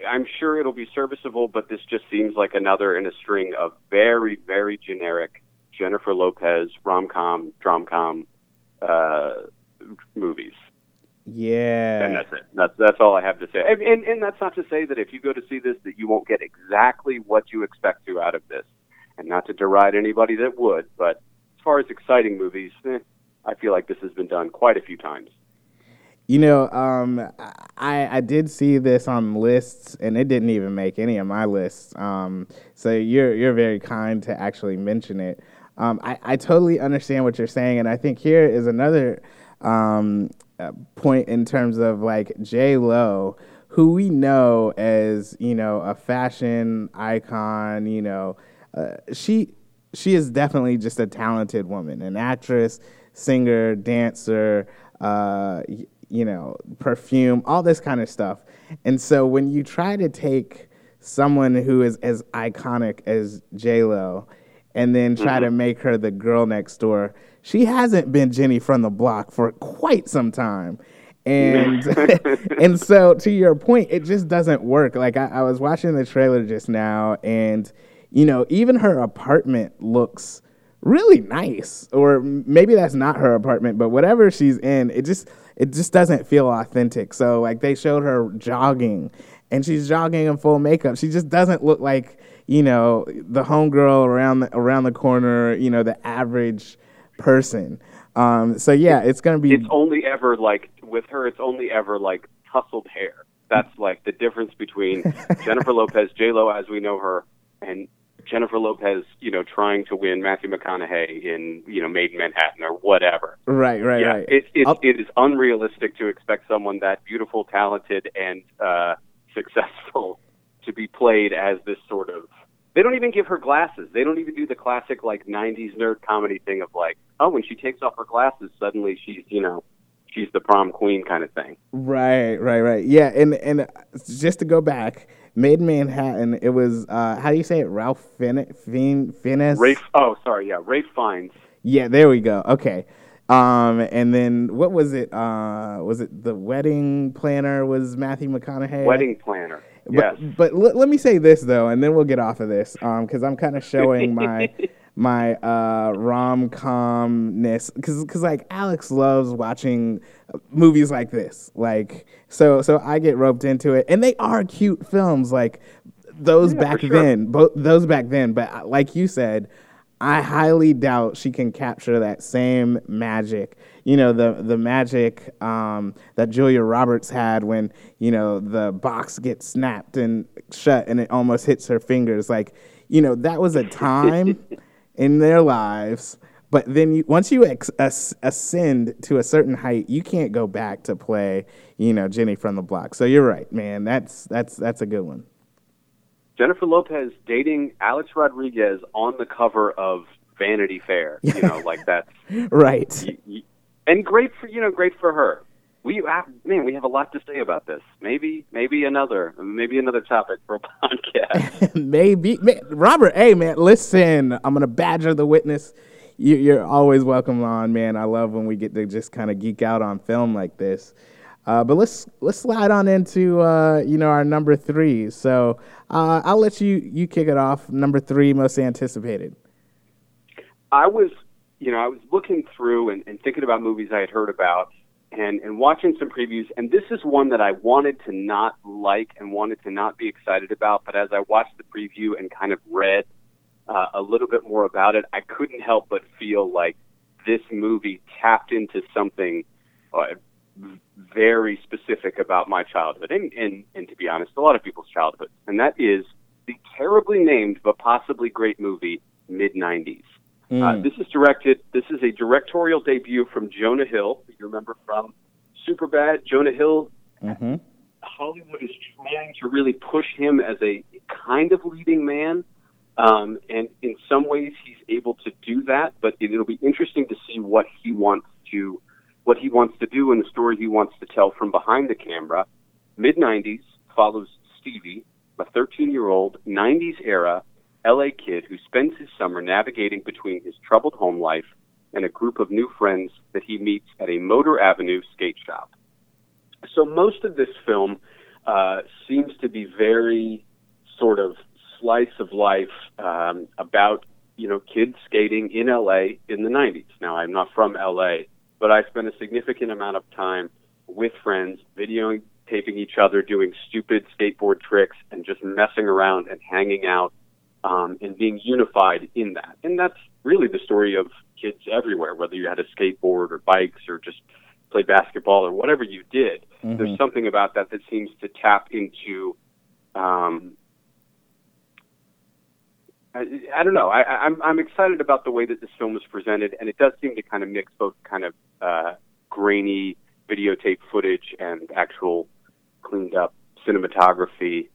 I'm sure it'll be serviceable, but this just seems like another in a string of very, very generic Jennifer Lopez rom com, drom com uh, movies. Yeah. And that's it. That's that's all I have to say. And, and and that's not to say that if you go to see this that you won't get exactly what you expect to out of this. And not to deride anybody that would, but as far as exciting movies, eh, I feel like this has been done quite a few times. You know, um, I I did see this on lists, and it didn't even make any of my lists. Um, so you're you're very kind to actually mention it. Um, I I totally understand what you're saying, and I think here is another um, point in terms of like J Lo, who we know as you know a fashion icon. You know, uh, she she is definitely just a talented woman, an actress, singer, dancer. Uh, y- you know, perfume, all this kind of stuff. And so when you try to take someone who is as iconic as J Lo and then try mm-hmm. to make her the girl next door, she hasn't been Jenny from the block for quite some time. And and so to your point, it just doesn't work. Like I, I was watching the trailer just now, and you know, even her apartment looks really nice. Or maybe that's not her apartment, but whatever she's in, it just it just doesn't feel authentic. So like they showed her jogging and she's jogging in full makeup. She just doesn't look like you know the homegirl around the around the corner. You know the average person. Um, so yeah, it's gonna be. It's only ever like with her. It's only ever like tousled hair. That's like the difference between Jennifer Lopez, J Lo, as we know her, and Jennifer Lopez, you know, trying to win Matthew McConaughey in, you know, Maid in Manhattan or whatever. Right, right, yeah, right. It, it, it is unrealistic to expect someone that beautiful, talented, and uh, successful to be played as this sort of. They don't even give her glasses. They don't even do the classic like '90s nerd comedy thing of like, oh, when she takes off her glasses, suddenly she's, you know, she's the prom queen kind of thing. Right, right, right. Yeah, and and just to go back, Maid in Manhattan. It was uh, how do you say it? Ralph Fin- fin- Fiennes. Rafe. Oh, sorry. Yeah, Ralph Fiennes. Yeah, there we go. Okay. Um, and then what was it? Uh, was it the wedding planner? Was Matthew McConaughey? Wedding planner. Yes. But, but l- let me say this though, and then we'll get off of this, um, because I'm kind of showing my my uh rom comness, because because like Alex loves watching movies like this, like so so I get roped into it, and they are cute films, like those Yeah, back sure. then, both those back then. But uh, like you said, I highly doubt she can capture that same magic. You know, the the magic um, that Julia Roberts had when you know the box gets snapped and shut and it almost hits her fingers. Like, you know, that was a time in their lives. But then you, once you ex- as- ascend to a certain height, you can't go back to play, you know, Jenny from the block. So you're right, man. That's that's that's a good one. Jennifer Lopez dating Alex Rodriguez on the cover of Vanity Fair. You know, like that's Right. y- y- and great for you know, great for her. We have, man, we have a lot to say about this. Maybe, maybe another, maybe another topic for a podcast. Maybe, man, Robert. Hey, man, listen. I'm gonna badger the witness. You, you're always welcome on, man. I love when we get to just kind of geek out on film like this. Uh, but let's let's slide on into uh, you know our number three. So uh, I'll let you you kick it off. Number three, most anticipated. I was, you know, I was looking through and, and thinking about movies I had heard about and, and watching some previews. And this is one that I wanted to not like and wanted to not be excited about. But as I watched the preview and kind of read uh, a little bit more about it, I couldn't help but feel like this movie tapped into something uh, very specific about my childhood. And, and, and to be honest, a lot of people's childhood. And that is the terribly named but possibly great movie, Mid 90s. Uh, this is directed. This is a directorial debut from Jonah Hill. You remember from Superbad? Jonah Hill. Mm-hmm. Hollywood is trying to really push him as a kind of leading man, um, and in some ways he's able to do that. But it, it'll be interesting to see what he wants to what he wants to do and the story he wants to tell from behind the camera. Mid '90s follows Stevie, a 13 year old 90s era LA kid who spends his summer navigating between his troubled home life and a group of new friends that he meets at a Motor Avenue skate shop. So most of this film uh, seems to be very sort of slice of life um, about you know kids skating in LA in the 90s. Now I'm not from LA, but I spent a significant amount of time with friends videoing taping each other doing stupid skateboard tricks and just messing around and hanging out um, and being unified in that. And that's really the story of kids everywhere, whether you had a skateboard or bikes or just played basketball or whatever you did. There's something about that that seems to tap into. Um, I, I don't know. I- I'm I'm excited about the way that this film is presented, and it does seem to kind of mix both kind of uh, grainy videotape footage and actual cleaned up cinematography.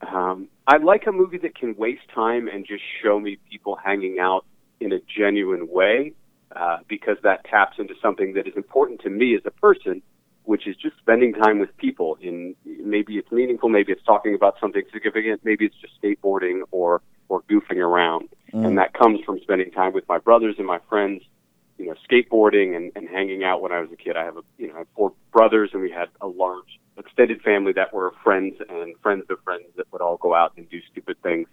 Um, I like a movie that can waste time and just show me people hanging out in a genuine way, uh, because that taps into something that is important to me as a person, which is just spending time with people. In maybe it's meaningful, maybe it's talking about something significant, maybe it's just skateboarding or or goofing around, and that comes from spending time with my brothers and my friends. You know, skateboarding and, and hanging out when I was a kid. I have a you know I have four brothers, and we had a large extended family that were friends and friends of friends that would all go out and do stupid things.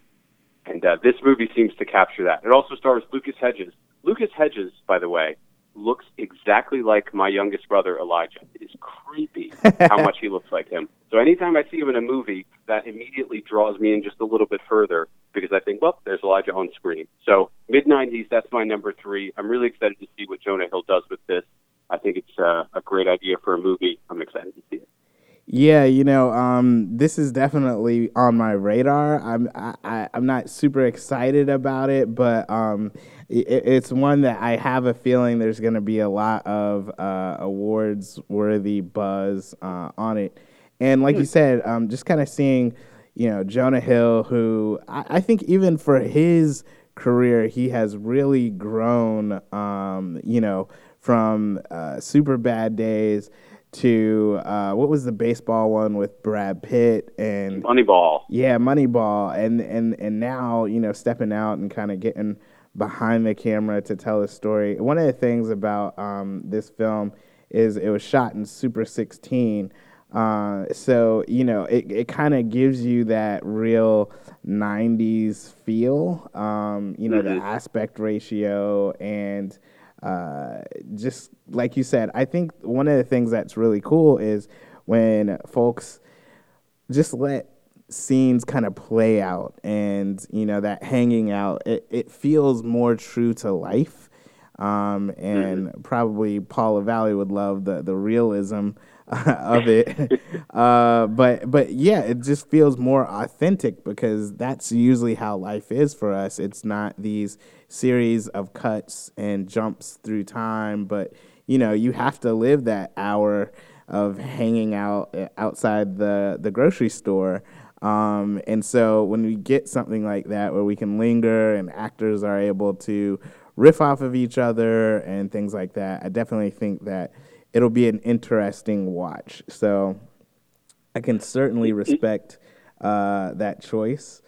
And uh, this movie seems to capture that. It also stars Lucas Hedges. Lucas Hedges, by the way, looks exactly like my youngest brother Elijah. It is creepy. how much he looks like him. So anytime I see him in a movie, that immediately draws me in just a little bit further because I think, well, there's Elijah on screen. So mid 90s, that's my number three. I'm really excited to see what Jonah Hill does with this. I think it's uh, a great idea for a movie. I'm excited to see it. Yeah, you know, um, this is definitely on my radar. I'm I, I, am not super excited about it, but um, it, it's one that I have a feeling there's going to be a lot of uh, awards worthy buzz uh, on it. And like you hmm. said, um, just kind of seeing, you know, Jonah Hill, who I, I, think even for his career, he has really grown. Um, you know, from uh, super bad days to uh, what was the baseball one with Brad Pitt and Moneyball. Yeah, Moneyball, and and and now you know stepping out and kind of getting behind the camera to tell a story. One of the things about um, this film is it was shot in Super 16. Uh, so you know it, it kind of gives you that real 90s feel um, you know mm-hmm. the aspect ratio and uh, just like you said, I think one of the things that's really cool is when folks just let scenes kind of play out and you know that hanging out it, it feels more true to life um, and mm-hmm. probably Paul Valley would love the the realism of it. uh, but but yeah, it just feels more authentic because that's usually how life is for us. It's not these series of cuts and jumps through time, but you know, you have to live that hour of hanging out uh, outside the the grocery store. Um, and so when we get something like that where we can linger and actors are able to riff off of each other and things like that, I definitely think that it'll be an interesting watch. So I can certainly respect uh, that choice.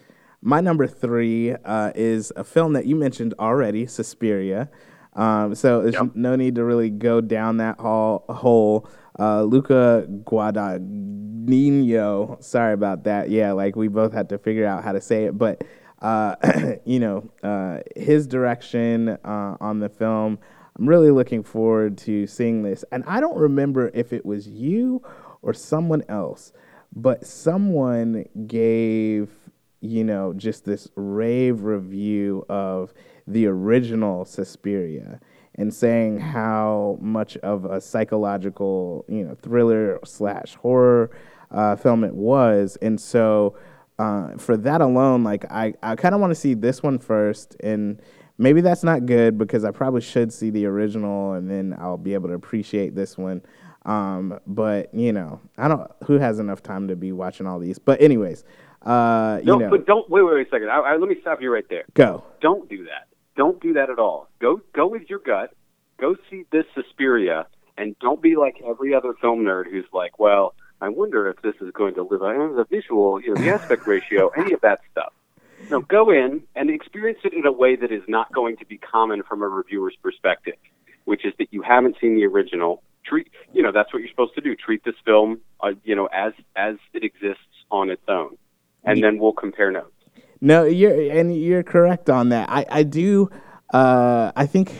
My number three uh, is a film that you mentioned already, Suspiria. Um, so there's yep. no need to really go down that hall, hole. Uh, Luca Guadagnino, sorry about that. Yeah, like we both had to figure out how to say it, but uh, you know, uh, his direction uh, on the film I'm really looking forward to seeing this. And I don't remember if it was you or someone else, but someone gave, you know, just this rave review of the original Suspiria and saying how much of a psychological, you know, thriller slash horror uh, film it was. And so uh, for that alone, like I, I kind of want to see this one first and maybe that's not good because I probably should see the original and then I'll be able to appreciate this one. Um, but you know, I don't. Who has enough time to be watching all these? But anyways, uh, you no, know. but don't wait, wait, wait a second. I, I, let me stop you right there. Go. Don't do that. Don't do that at all. Go, go with your gut. Go see this Suspiria, and don't be like every other film nerd who's like, well. I wonder if this is going to live on the visual, you know, the aspect ratio, any of that stuff. No, go in and experience it in a way that is not going to be common from a reviewer's perspective, which is that you haven't seen the original. Treat, you know, that's what you're supposed to do. Treat this film, uh, you know, as as it exists on its own, and then we'll compare notes. No, you're and you're correct on that. I I do. Uh, I think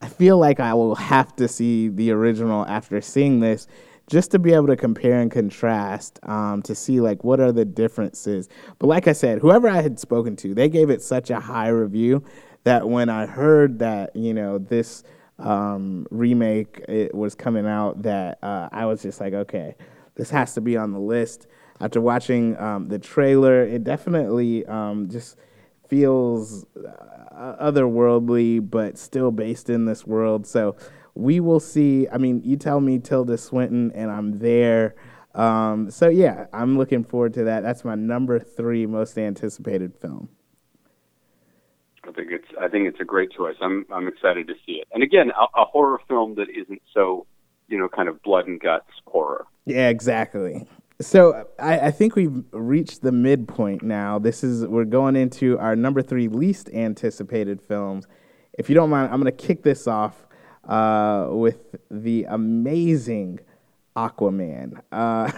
I feel like I will have to see the original after seeing this just to be able to compare and contrast um, to see like what are the differences. But like I said, whoever I had spoken to, they gave it such a high review that when I heard that you know this um, remake it was coming out, that uh, I was just like, okay, this has to be on the list. After watching um, the trailer, it definitely um, just feels uh, otherworldly, but still based in this world. So we will see. I mean, you tell me Tilda Swinton, and I'm there. Um, so yeah, I'm looking forward to that. That's my number three most anticipated film. I think it's I think it's a great choice. I'm I'm excited to see it. And again, a, a horror film that isn't so, you know, kind of blood and guts horror. Yeah, exactly. So I, I, think we've reached the midpoint now. This is we're going into our number three least anticipated films. If you don't mind, I'm going to kick this off uh, with the amazing Aquaman. Uh,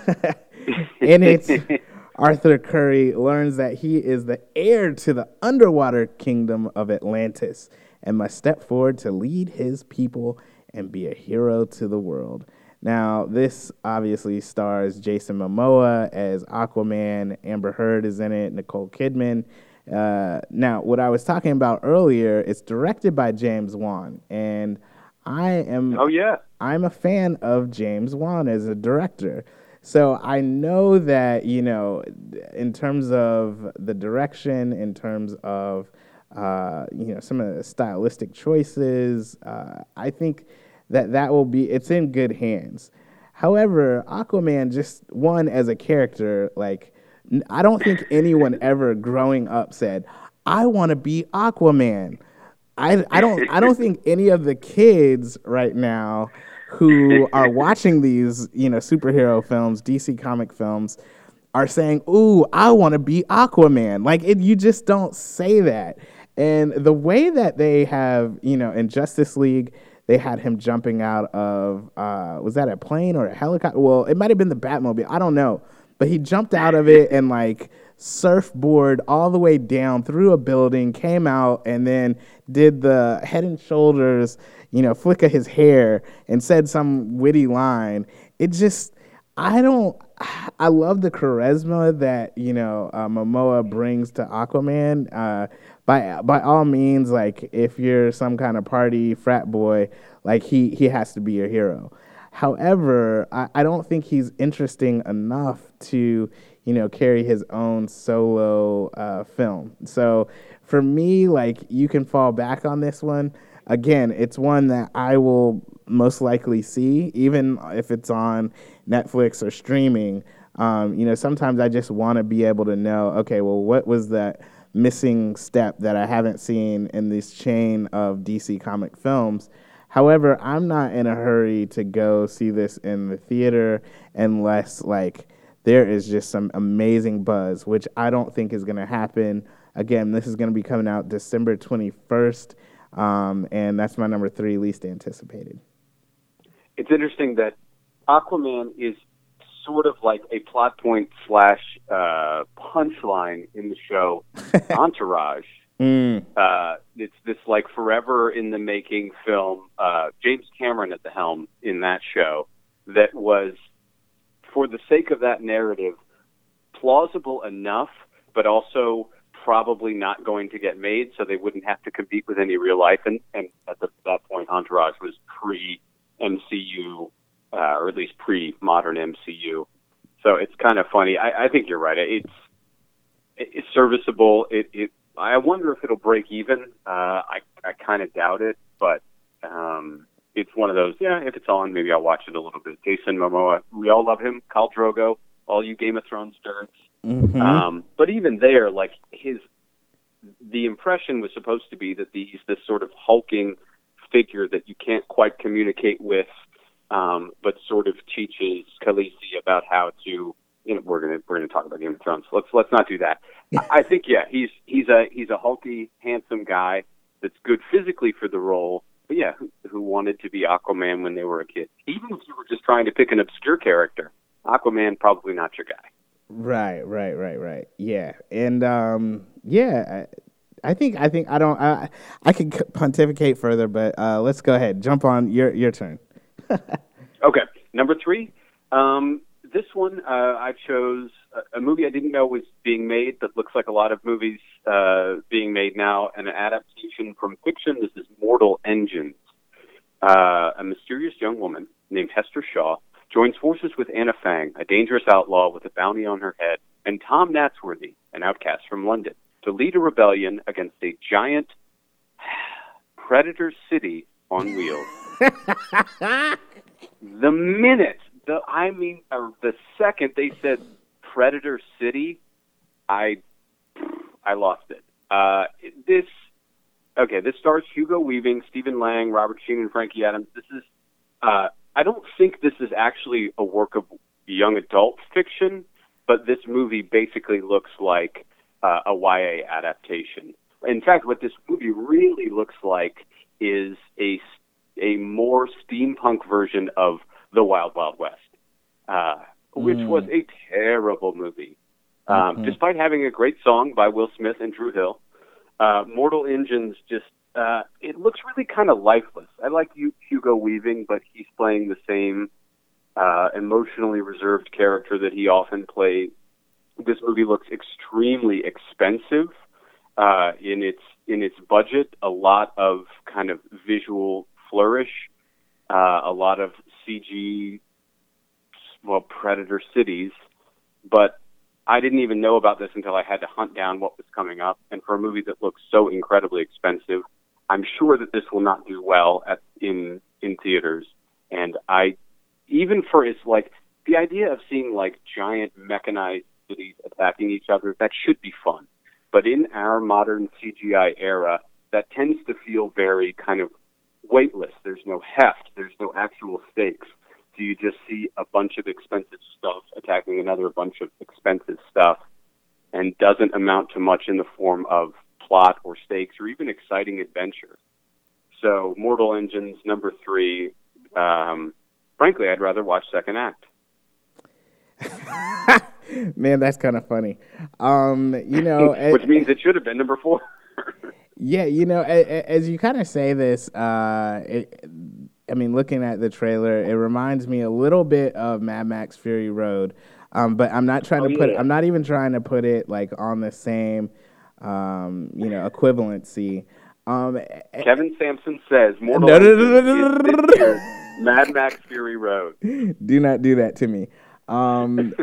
in it, Arthur Curry learns that he is the heir to the underwater kingdom of Atlantis and must step forward to lead his people and be a hero to the world. Now, this obviously stars Jason Momoa as Aquaman. Amber Heard is in it. Nicole Kidman. Uh, now, what I was talking about earlier, it's directed by James Wan, and I am. Oh yeah. I'm a fan of James Wan as a director. So I know that, you know, in terms of the direction, in terms of, uh, you know, some of the stylistic choices, uh, I think that that will be, it's in good hands. However, Aquaman, just one as a character, like, I don't think anyone ever growing up said, I want to be Aquaman. I, I don't I don't think any of the kids right now who are watching these, you know, superhero films, DC comic films, are saying, "Ooh, I want to be Aquaman." Like it, you just don't say that. And the way that they have, you know, in Justice League, they had him jumping out of uh, was that a plane or a helicopter? Well, it might have been the Batmobile. I don't know, but he jumped out of it and like surfboard all the way down through a building, came out, and then did the head and shoulders you know, flick of his hair and said some witty line. It just, I don't, I love the charisma that, you know, uh, Momoa brings to Aquaman. Uh, by, by all means, like, if you're some kind of party frat boy, like, he, he has to be your hero. However, I, I don't think he's interesting enough to, you know, carry his own solo uh, film. So for me, like, you can fall back on this one again, it's one that I will most likely see, even if it's on Netflix or streaming. Um, you know, sometimes I just want to be able to know, okay, well, what was that missing step that I haven't seen in this chain of DC comic films? However, I'm not in a hurry to go see this in the theater unless, like, there is just some amazing buzz, which I don't think is going to happen. Again, this is going to be coming out December 21st. Um, and that's my number three least anticipated. It's interesting that Aquaman is sort of like a plot point slash uh, punchline in the show Entourage. Mm. Uh, it's this like forever in the making film. Uh, James Cameron at the helm in that show that was, for the sake of that narrative, plausible enough, but also probably not going to get made, so they wouldn't have to compete with any real life. And, and at the, that point, Entourage was pre MCU, uh, or at least pre modern MCU. So it's kind of funny. I, I think you're right. It's it's serviceable. It, it I wonder if it'll break even. Uh, I I kind of doubt it, but um, it's one of those. Yeah, if it's on, maybe I'll watch it a little bit. Jason Momoa, we all love him. Khal Drogo, all you Game of Thrones nerds. Mm-hmm. Um, but even there, like his, the impression was supposed to be that he's this sort of hulking figure that you can't quite communicate with, um, but sort of teaches Khaleesi about how to. You know, we're gonna we're gonna talk about Game of Thrones. Let's let's not do that. I think yeah, he's he's a he's a hulky, handsome guy that's good physically for the role. But yeah, who, who wanted to be Aquaman when they were a kid? Even if you were just trying to pick an obscure character, Aquaman probably not your guy. Right, right, right, right. Yeah, and um, yeah, I, I, think I think I don't I I can pontificate further, but uh, let's go ahead. Jump on your your turn. okay, number three. Um, this one uh, I chose a, a, movie I didn't know was being made, but looks like a lot of movies uh, being made now. An adaptation from fiction. This is Mortal Engines. Uh, a mysterious young woman named Hester Shaw joins forces with Anna Fang, a dangerous outlaw with a bounty on her head, and Tom Natsworthy, an outcast from London, to lead a rebellion against a giant predator city on wheels. the minute, the I mean, uh, the second they said Predator City, I I lost it. Uh, this okay. This stars Hugo Weaving, Stephen Lang, Robert Sheehan, and Frankie Adams. This is uh, I don't think this is actually a work of young adult fiction, but this movie basically looks like uh, a YA adaptation. In fact, what this movie really looks like is a a more steampunk version of The Wild Wild West, uh, which mm. was a terrible movie. Um, mm-hmm. Despite having a great song by Will Smith and Dru Hill, uh, Mortal Engines just uh, it looks really kind of lifeless. I like Hugo Weaving, but he's playing the same uh, emotionally reserved character that he often plays. This movie looks extremely expensive uh, in its in its budget. A lot of kind of visual flourish, uh, a lot of CG, well, predator cities, but I didn't even know about this until I had to hunt down what was coming up. And for a movie that looks so incredibly expensive, I'm sure that this will not do well at in in theaters. And I, even for its like the idea of seeing like giant mechanized cities attacking each other, that should be fun. But in our modern CGI era, that tends to feel very kind of weightless. There's no heft. There's no actual stakes. So you just see a bunch of expensive stuff attacking another bunch of expensive stuff and doesn't amount to much in the form of plot or stakes or even exciting adventure. So Mortal Engines number three. Um, frankly, I'd rather watch second act. Man, that's kind of funny. Um, you know, which means it should have been number four. yeah, you know, as, you kind of say this, uh, it, I mean, looking at the trailer, it reminds me a little bit of Mad Max Fury Road. Um, but I'm not trying oh, to put. Yeah. I'm not even trying to put it like on the same, um, you know, equivalency. Um, Kevin Sampson says Mortal no, no, no, no, no, no, Mad Max Fury Road. Do not do that to me. Um,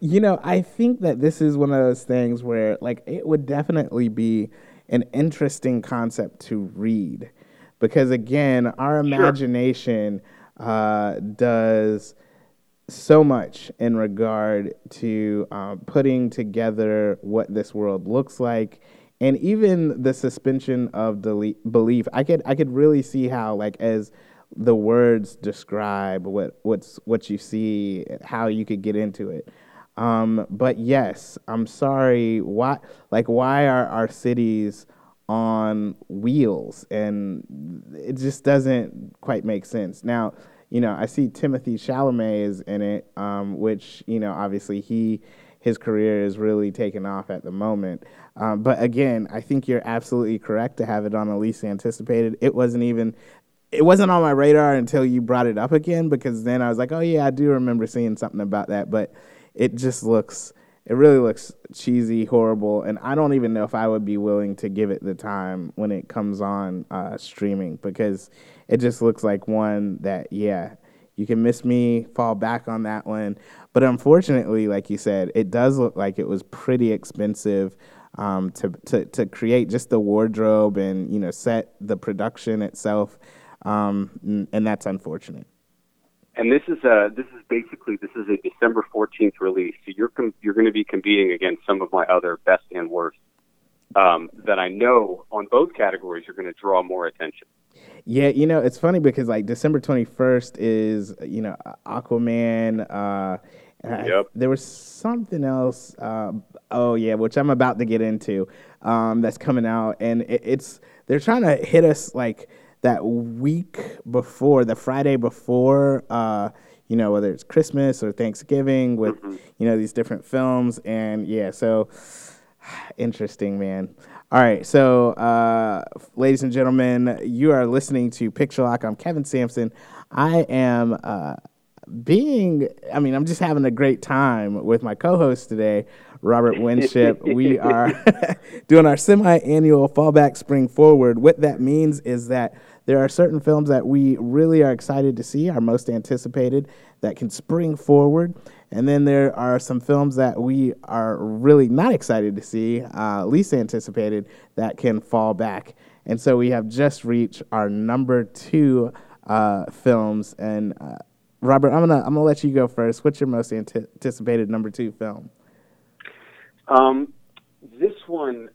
you know, I think that this is one of those things where, like, it would definitely be an interesting concept to read because again, our imagination sure. uh, does so much in regard to um, putting together what this world looks like and even the suspension of belief i could i could really see how like as the words describe what what's what you see how you could get into it um, but yes i'm sorry why like why are our cities on wheels, and it just doesn't quite make sense. Now, you know, I see Timothy Chalamet is in it, um, which you know, obviously he his career is really taking off at the moment. Um, but again, I think you're absolutely correct to have it on the least anticipated. It wasn't even it wasn't on my radar until you brought it up again because then I was like, oh yeah, I do remember seeing something about that, but it just looks it really looks cheesy, horrible, and I don't even know if I would be willing to give it the time when it comes on uh, streaming because it just looks like one that yeah, you can miss me, fall back on that one. But unfortunately, like you said, it does look like it was pretty expensive um, to, to to create just the wardrobe and you know set the production itself, um, and, and that's unfortunate and this is a this is basically this is a December 14th release. So you're com- you're going to be competing against some of my other best and worst um, that I know on both categories are going to draw more attention. Yeah, you know it's funny because like December 21st is you know Aquaman. Uh, yep. I, there was something else. Uh, oh yeah, which I'm about to get into. Um, that's coming out, and it, it's they're trying to hit us like that week before, the Friday before, uh, you know, whether it's Christmas or Thanksgiving with, mm-hmm. you know, these different films. And yeah, so interesting, man. All right, so uh, ladies and gentlemen, you are listening to Picture Lock. I'm Kevin Sampson. I am uh, being, I mean, I'm just having a great time with my co host today, Robert Winship. we are doing our semi annual Fallback Spring Forward. What that means is that there are certain films that we really are excited to see, our most anticipated, that can spring forward. And then there are some films that we are really not excited to see, uh, least anticipated, that can fall back. And so we have just reached our number two uh, films. And uh, Robert, I'm gonna I'm gonna let you go first. What's your most anticipated number two film? Um, this one.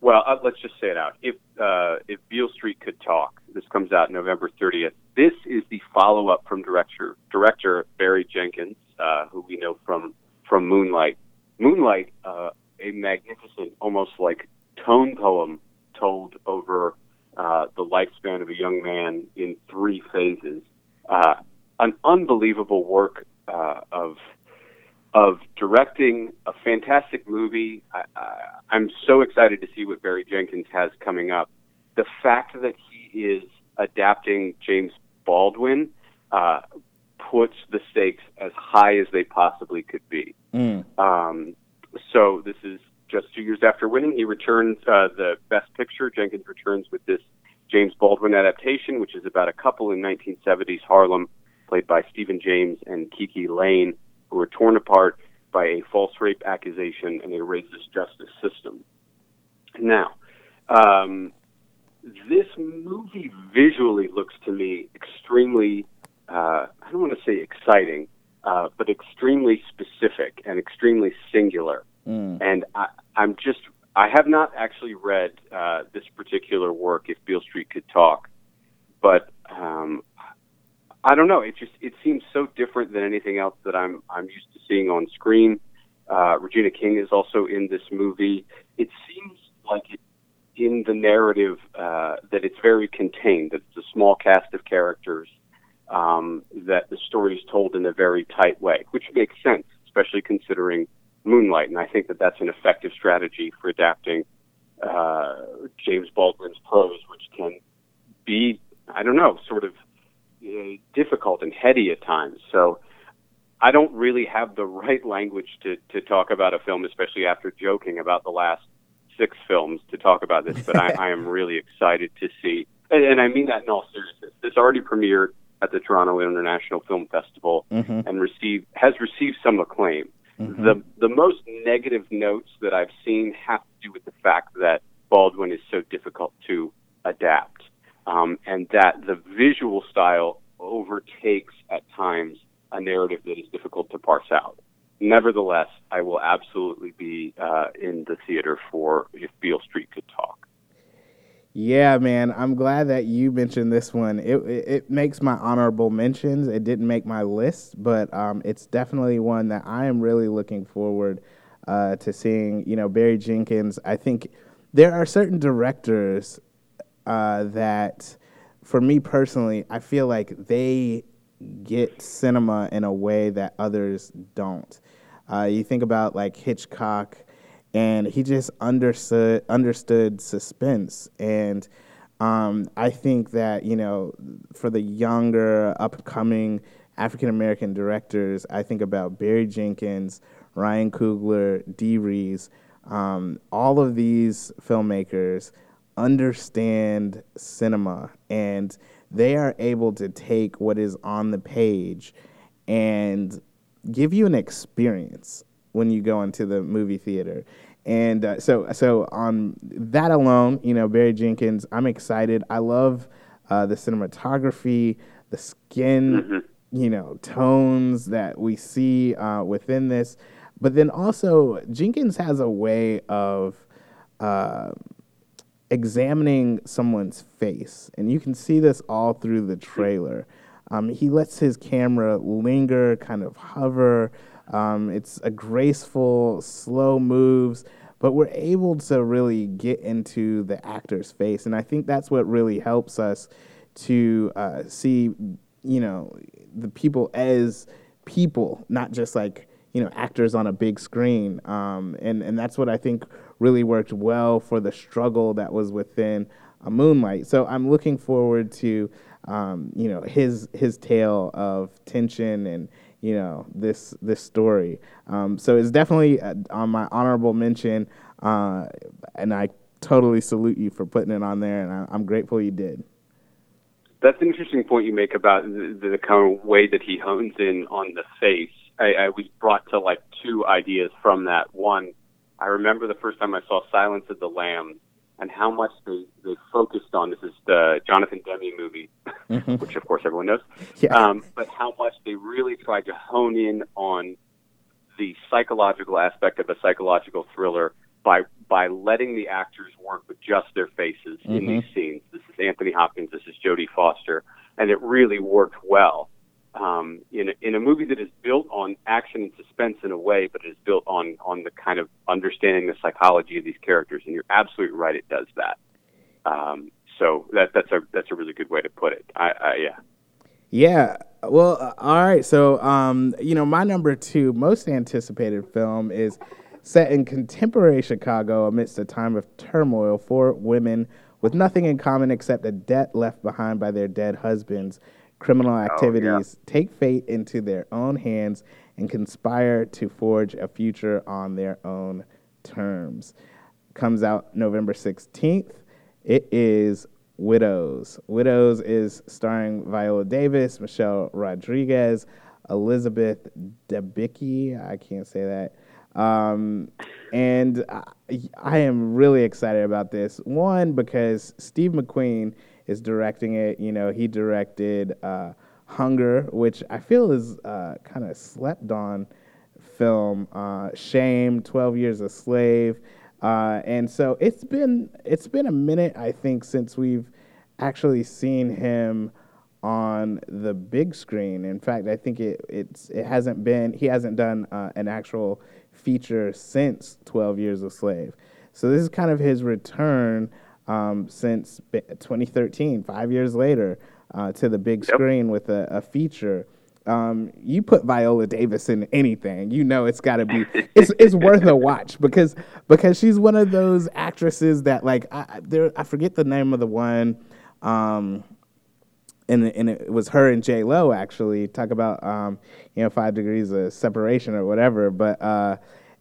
Well, uh, let's just say it out. If uh, if Beale Street could talk, this comes out November 30th. This is the follow up from director director Barry Jenkins, uh, who we know from from Moonlight. Moonlight, uh, a magnificent, almost like tone poem told over uh, the lifespan of a young man in three phases. Uh, an unbelievable work uh, of of directing a fantastic movie. I, I, am so excited to see what Barry Jenkins has coming up. The fact that he is adapting James Baldwin uh, puts the stakes as high as they possibly could be. Mm. Um, so this is just two years after winning. He returns uh, the Best Picture. Jenkins returns with this James Baldwin adaptation, which is about a couple in 1970s Harlem, played by Stephan James and KiKi Layne, who are torn apart by a false rape accusation and a racist justice system. Now, um, this movie visually looks to me extremely, uh, I don't want to say exciting, uh, but extremely specific and extremely singular. Mm. And I, I'm just, I have not actually read uh, this particular work, If Beale Street Could Talk, but um, I don't know. It just, it seems so different than anything else that I'm, I'm used to seeing on screen. Uh, Regina King is also in this movie. It seems like it in the narrative uh, that it's very contained, that it's a small cast of characters, um, that the story is told in a very tight way, which makes sense, especially considering Moonlight. And I think that that's an effective strategy for adapting uh, James Baldwin's prose, which can be, I don't know, sort of difficult and heady at times. So I don't really have the right language to, to talk about a film, especially after joking about the last six films to talk about this, but I, I am really excited to see, and, and I mean that in all seriousness. This already premiered at the Toronto International Film Festival Mhm. and received has received some acclaim. Mhm. The the most negative notes that I've seen have to do with the fact that Baldwin is so difficult to adapt, um, and that the visual style overtakes at times a narrative that is difficult to parse out. Nevertheless, I will absolutely be uh, in the theater for If Beale Street Could Talk. Yeah, man. I'm glad that you mentioned this one. It, it it makes my honorable mentions. It didn't make my list, but um, it's definitely one that I am really looking forward uh, to seeing. You know, Barry Jenkins. I think there are certain directors uh, that, for me personally, I feel like they get cinema in a way that others don't. Uh, you think about like Hitchcock, and he just understood understood suspense. And um, I think that you know, for the younger, upcoming African American directors, I think about Barry Jenkins, Ryan Coogler, Dee Rees. Um, all of these filmmakers understand cinema and they are able to take what is on the page and give you an experience when you go into the movie theater. And uh, so, so on that alone, you know, Barry Jenkins, I'm excited. I love uh, the cinematography, the skin, you know, tones that we see uh, within this. But then also, Jenkins has a way of uh, examining someone's face, and you can see this all through the trailer. Um, he lets his camera linger, kind of hover. Um, it's a graceful, slow moves, but we're able to really get into the actor's face, and I think that's what really helps us to uh, see, you know, the people as people, not just like you know actors on a big screen. Um, and and that's what I think really worked well for the struggle that was within a Moonlight. So I'm looking forward to um, you know his his tale of tension and you know this this story. Um, so it's definitely uh, on my honorable mention, uh, and I totally salute you for putting it on there, and I, I'm grateful you did. That's an interesting point you make about the, the kind of way that he hones in on the face. I, I was brought to like two ideas from that. One, I remember the first time I saw Silence of the Lambs and how much they, they focused on this is the Jonathan Demme movie, which of course everyone knows. Yeah. Um, but how much they really tried to hone in on the psychological aspect of a psychological thriller by by letting the actors work with just their faces in these scenes. This is Anthony Hopkins, this is Jodie Foster, and it really worked well. Um, in a, in a movie that is built on action and suspense in a way, but is built on on the kind of understanding the psychology of these characters, and you're absolutely right, it does that. Um, so that that's a that's a really good way to put it. I, I yeah. Yeah. Well, uh, all right. So, um, you know, my number two most anticipated film is set in contemporary Chicago amidst a time of turmoil. for women with nothing in common except a debt left behind by their dead husbands criminal activities, oh, yeah. take fate into their own hands, and conspire to forge a future on their own terms. Comes out November 16th. It is Widows. Widows is starring Viola Davis, Michelle Rodriguez, Elizabeth Debicki. I can't say that. Um, and I, I, am really excited about this. One, because Steve McQueen is directing it. You know, he directed uh, Hunger, which I feel is uh, kind of slept on film. Uh, Shame, Twelve Years a Slave. Uh, and so it's been it's been a minute, I think, since we've actually seen him on the big screen. In fact, I think it it's it hasn't been he hasn't done uh, an actual feature since Twelve Years a Slave. So this is kind of his return um, since 2013, five years later, uh, to the big yep. screen with a, a feature. Um, you put Viola Davis in anything, you know it's got to be it's it's worth a watch because because she's one of those actresses that like I there I forget the name of the one, um, and and it was her and J Lo actually. Talk about um, you know five degrees of separation or whatever, but uh,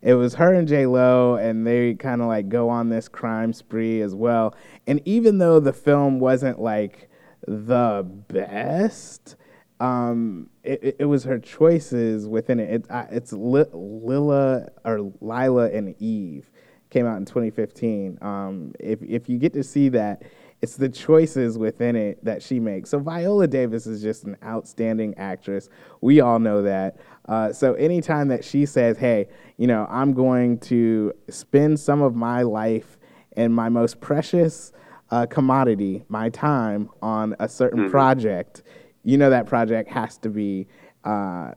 it was her and J Lo, and they kind of like go on this crime spree as well. And even though the film wasn't like the best um, it, it was her choices within it. it uh, it's Lila or Lila and Eve came out in 2015. Um, if if you get to see that, it's the choices within it that she makes. So Viola Davis is just an outstanding actress. We all know that. Uh, so anytime that she says, "Hey, you know, I'm going to spend some of my life and my most precious uh, commodity, my time, on a certain mm-hmm. project," you know that project has to be uh,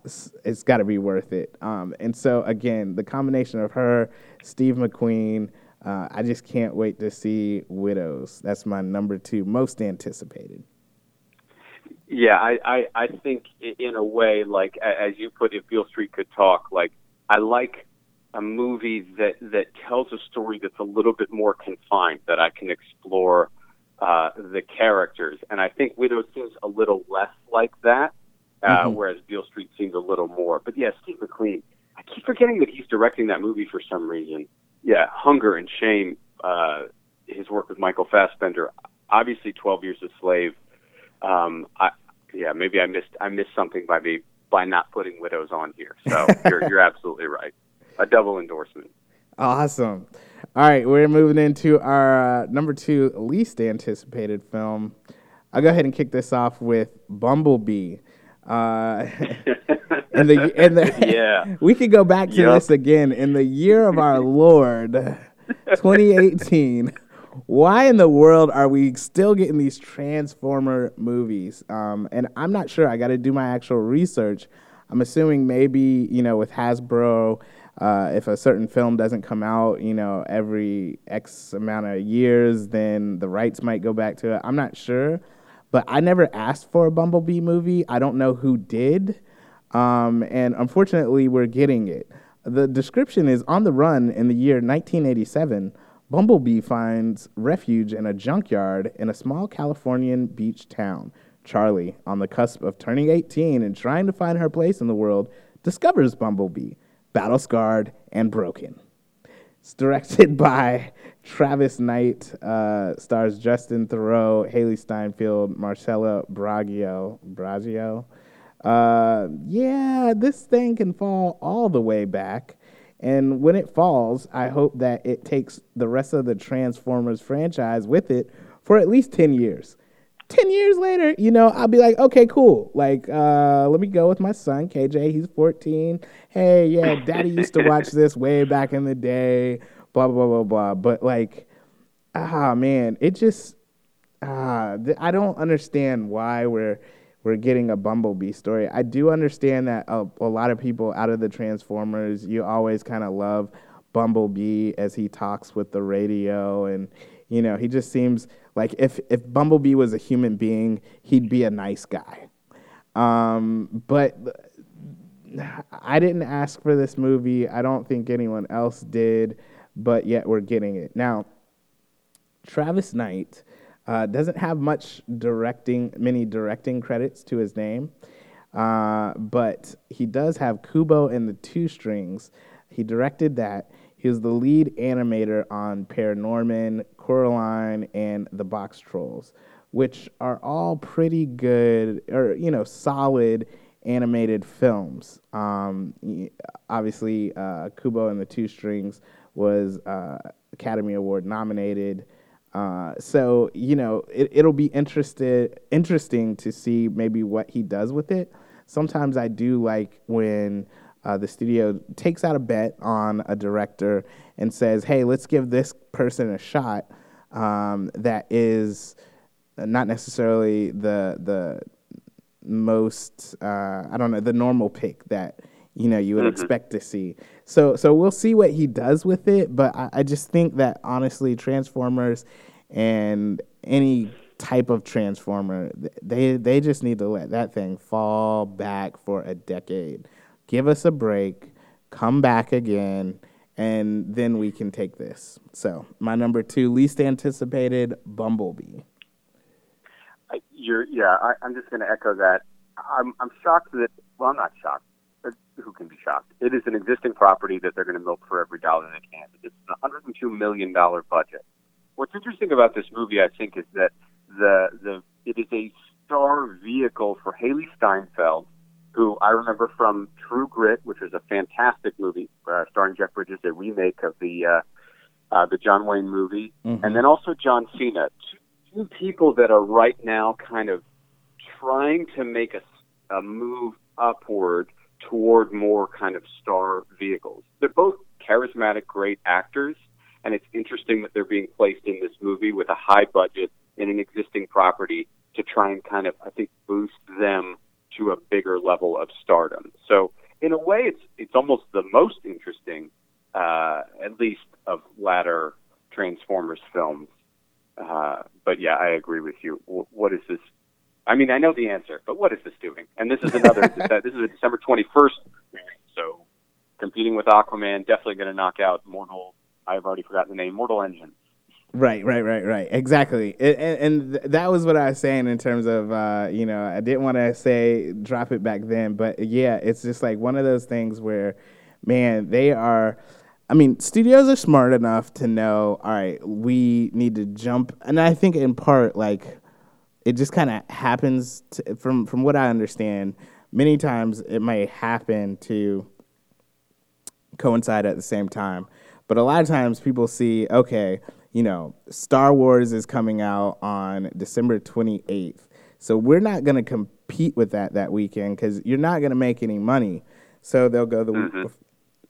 it's got to be worth it. Um, and so again, the combination of her, Steve McQueen, uh, I just can't wait to see Widows. That's my number two most anticipated. Yeah, I, I, I think in a way, like as you put, if Beale Street could talk, like I like a movie that that tells a story that's a little bit more confined, that I can explore uh, the characters. And I think Widow seems a little less like that, uh, mm-hmm. whereas Beale Street seems a little more. But yeah, Steve McQueen, I keep forgetting that he's directing that movie for some reason. Yeah, Hunger and Shame, uh, his work with Michael Fassbender, obviously 12 Years a Slave. Um, I, yeah, maybe I missed I missed something by the by not putting Widows on here. So you're you're absolutely right. A double endorsement. Awesome. All right, we're moving into our uh, number two least anticipated film. I'll go ahead and kick this off with Bumblebee. Uh, and the and the yeah, we could go back to yep. this again in the year of our Lord, 2018. Why in the world are we still getting these Transformer movies? Um, and I'm not sure. I got to do my actual research. I'm assuming maybe you know with Hasbro uh, if a certain film doesn't come out, you know, every X amount of years, then the rights might go back to it. I'm not sure, but I never asked for a Bumblebee movie. I don't know who did, um, and unfortunately, we're getting it. The description is on the run in the year 1987. Bumblebee finds refuge in a junkyard in a small Californian beach town. Charlie, on the cusp of turning 18 and trying to find her place in the world, discovers Bumblebee Battle Scarred and Broken. It's directed by Travis Knight, uh, stars Justin Theroux, Hailee Steinfeld, Marcella Bragio. Bragio. Uh, yeah, this thing can fall all the way back. And when it falls, I hope that it takes the rest of the Transformers franchise with it for at least 10 years. 10 years later, you know, I'll be like, okay, cool. Like, uh, let me go with my son, KJ. He's 14. Hey, yeah, daddy used to watch this way back in the day, blah, blah, blah, blah. But, like, ah, man, it just, ah, th- I don't understand why we're, we're getting a Bumblebee story. I do understand that a, a lot of people out of the Transformers, you always kind of love Bumblebee as he talks with the radio and, you know, he just seems like if if Bumblebee was a human being, he'd be a nice guy. Um, but I didn't ask for this movie. I don't think anyone else did, but yet we're getting it now. Travis Knight Uh, doesn't have much directing, many directing credits to his name, uh, but he does have Kubo and the Two Strings. He directed that. He was the lead animator on Paranorman, Coraline, and The Boxtrolls, which are all pretty good or you know solid animated films. Um, obviously, uh, Kubo and the Two Strings was uh, Academy Award nominated. Uh, so you know it, it'll be interested interesting to see maybe what he does with it. Sometimes I do like when uh, the studio takes out a bet on a director and says, "Hey, let's give this person a shot." Um, that is not necessarily the the most uh, I don't know the normal pick that you know you would mm-hmm. expect to see. So so we'll see what he does with it. But I, I just think that honestly, Transformers and any type of transformer they they just need to let that thing fall back for a decade give us a break come back again and then we can take this so my number two least anticipated bumblebee you're, yeah, I, I'm just going to echo that. I'm, I'm shocked that, well, I'm not shocked. Who can be shocked? It is an existing property that they're going to milk for every dollar they can. It's a $102 million budget. What's interesting about this movie, I think, is that the the it is a star vehicle for Hailee Steinfeld, who I remember from True Grit, which was a fantastic movie uh, starring Jeff Bridges, a remake of the uh, uh, the John Wayne movie, mm-hmm. and then also John Cena, two two people that are right now kind of trying to make a, a move upward toward more kind of star vehicles. They're both charismatic, great actors, and it's interesting that they're being placed in this movie with a high budget in an existing property to try and kind of, I think, boost them to a bigger level of stardom. So, in a way, it's it's almost the most interesting, uh, at least of latter Transformers films uh, but yeah, I agree with you. W- what is this? I mean, I know the answer, but what is this doing? And this is another. this is a December twenty first, so competing with Aquaman, definitely going to knock out Mortal. I've already forgotten the name. Mortal Engine. Right, right, right, right. Exactly. and, and th- that was what I was saying in terms of, uh, you know, I didn't want to say drop it back then, but yeah, it's just like one of those things where, man, they are I mean, studios are smart enough to know, all right, we need to jump. And I think in part, like, it just kind of happens to, from from what I understand. Many times it might happen to coincide at the same time, but a lot of times people see, okay, you know, Star Wars is coming out on December twenty eighth, so we're not going to compete with that that weekend because you're not going to make any money. So they'll go the mm-hmm. week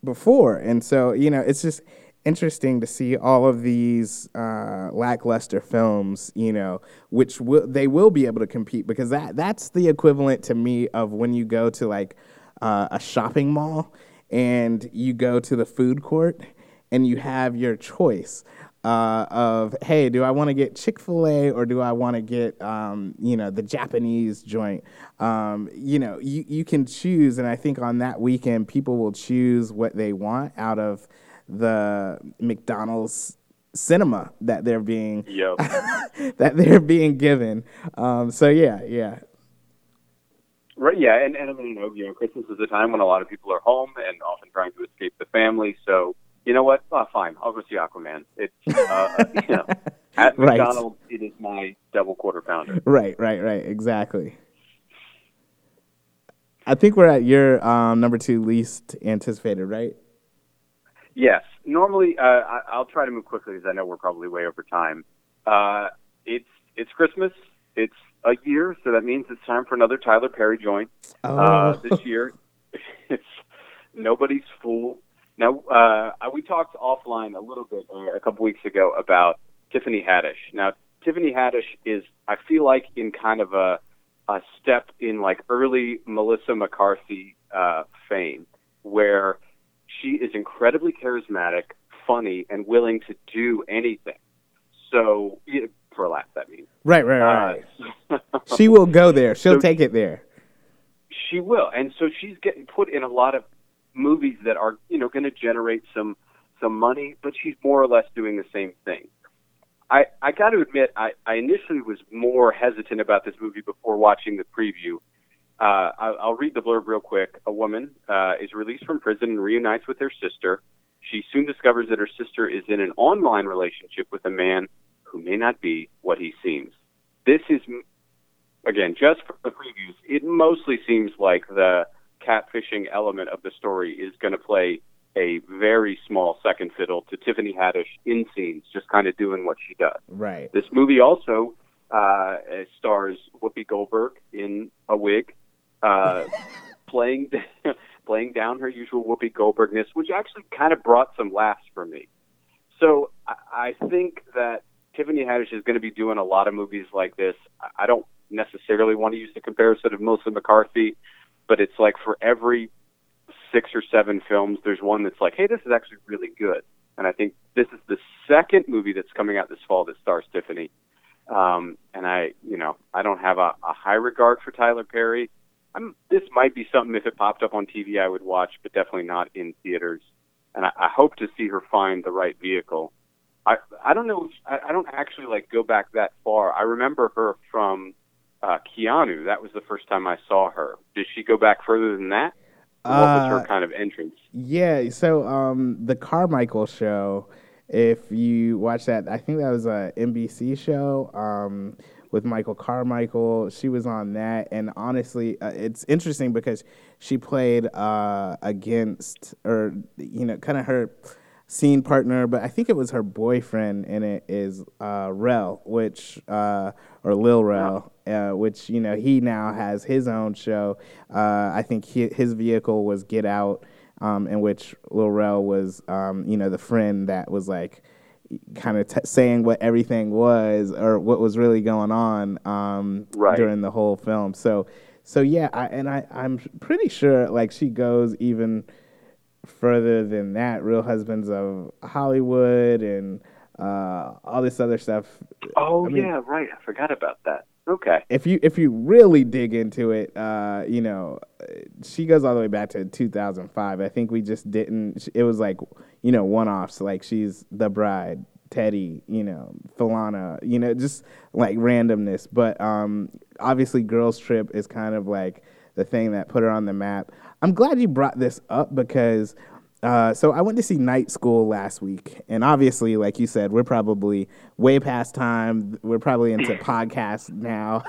before. And so, you know, it's just interesting to see all of these uh, lackluster films, you know, which they will be able to compete because that that's the equivalent to me of when you go to like uh, a shopping mall and you go to the food court and you have your choice uh, of hey, do I want to get Chick Fil A or do I want to get um, you know the Japanese joint? Um, you know, you you can choose, and I think on that weekend people will choose what they want out of the McDonald's cinema that they're being yep. that they're being given. Um, so yeah, yeah. Right, yeah, and, and I mean, you know, you know, Christmas is a time when a lot of people are home and often trying to escape the family. So you know what? Oh, fine. I'll go see Aquaman. It's uh, you know at right. McDonald's. It is my double quarter pounder. Right, right, right. Exactly. I think we're at your um, number two least anticipated, right? Yes. Normally, uh, I, will try to move quickly because I know we're probably way over time. Uh, it's it's Christmas. It's a year, so that means it's time for another Tyler Perry joint. Oh. Uh, this year, it's nobody's fool. Now, uh, we talked offline a little bit uh, a couple weeks ago about Tiffany Haddish. Now, Tiffany Haddish is, I feel like, in kind of a, a step in like early Melissa McCarthy uh, fame, where she is incredibly charismatic, funny, and willing to do anything. So, for a laugh, that means. Right, right, right. Uh, she will go there. She'll so, take it there. She will, and so she's getting put in a lot of movies that are you know going to generate some some money, but she's more or less doing the same thing. I, I got to admit, I, I initially was more hesitant about this movie before watching the preview. Uh, I, I'll read the blurb real quick. A woman uh, is released from prison and reunites with her sister. She soon discovers that her sister is in an online relationship with a man who may not be what he seems. This is, again, just from the previews, it mostly seems like the catfishing element of the story is going to play a very small second fiddle to Tiffany Haddish in scenes, just kind of doing what she does. Right. This movie also uh, stars Whoopi Goldberg in a wig, uh, playing playing down her usual Whoopi Goldbergness, which actually kind of brought some laughs for me. So I, I think that Tiffany Haddish is going to be doing a lot of movies like this. I don't necessarily want to use the comparison of Melissa McCarthy, but it's like for every six or seven films, there's one that's like, hey, this is actually really good. And I think this is the second movie that's coming out this fall that stars Tiffany. Um, and I, you know, I don't have a, a high regard for Tyler Perry. I'm, this might be something if it popped up on TV I would watch, but definitely not in theaters. And I, I hope to see her find the right vehicle. I I don't know. If, I, I don't actually like go back that far. I remember her from uh, Keanu. That was the first time I saw her. Did she go back further than that? What was her Uh, kind of entrance? Yeah, so um, the Carmichael show, if you watch that, I think that was a NBC show um, with Michael Carmichael. She was on that, and honestly, uh, it's interesting because she played uh, against, or you know, kind of her scene partner, but I think it was her boyfriend in it is uh, Rel, which uh, or Lil Rel, uh, which you know he now has his own show. Uh, I think he, his vehicle was Get Out, um, in which Lil Rel was um, you know the friend that was like kind of t- saying what everything was or what was really going on um, Right. during the whole film. So so yeah, I, and I I'm pretty sure like she goes even further than that. Real Husbands of Hollywood and uh, all this other stuff. Oh I mean- yeah, right. I forgot about that. Okay. If you if you really dig into it, uh, you know, she goes all the way back to 2005. I think we just didn't. It was like you know one offs. Like she's the bride, Teddy, you know, Falana, you know, just like randomness. But um, obviously, Girls Trip is kind of like the thing that put her on the map. I'm glad you brought this up because uh, so I went to see Night School last week, and obviously, like you said, we're probably way past time. We're probably into podcasts now,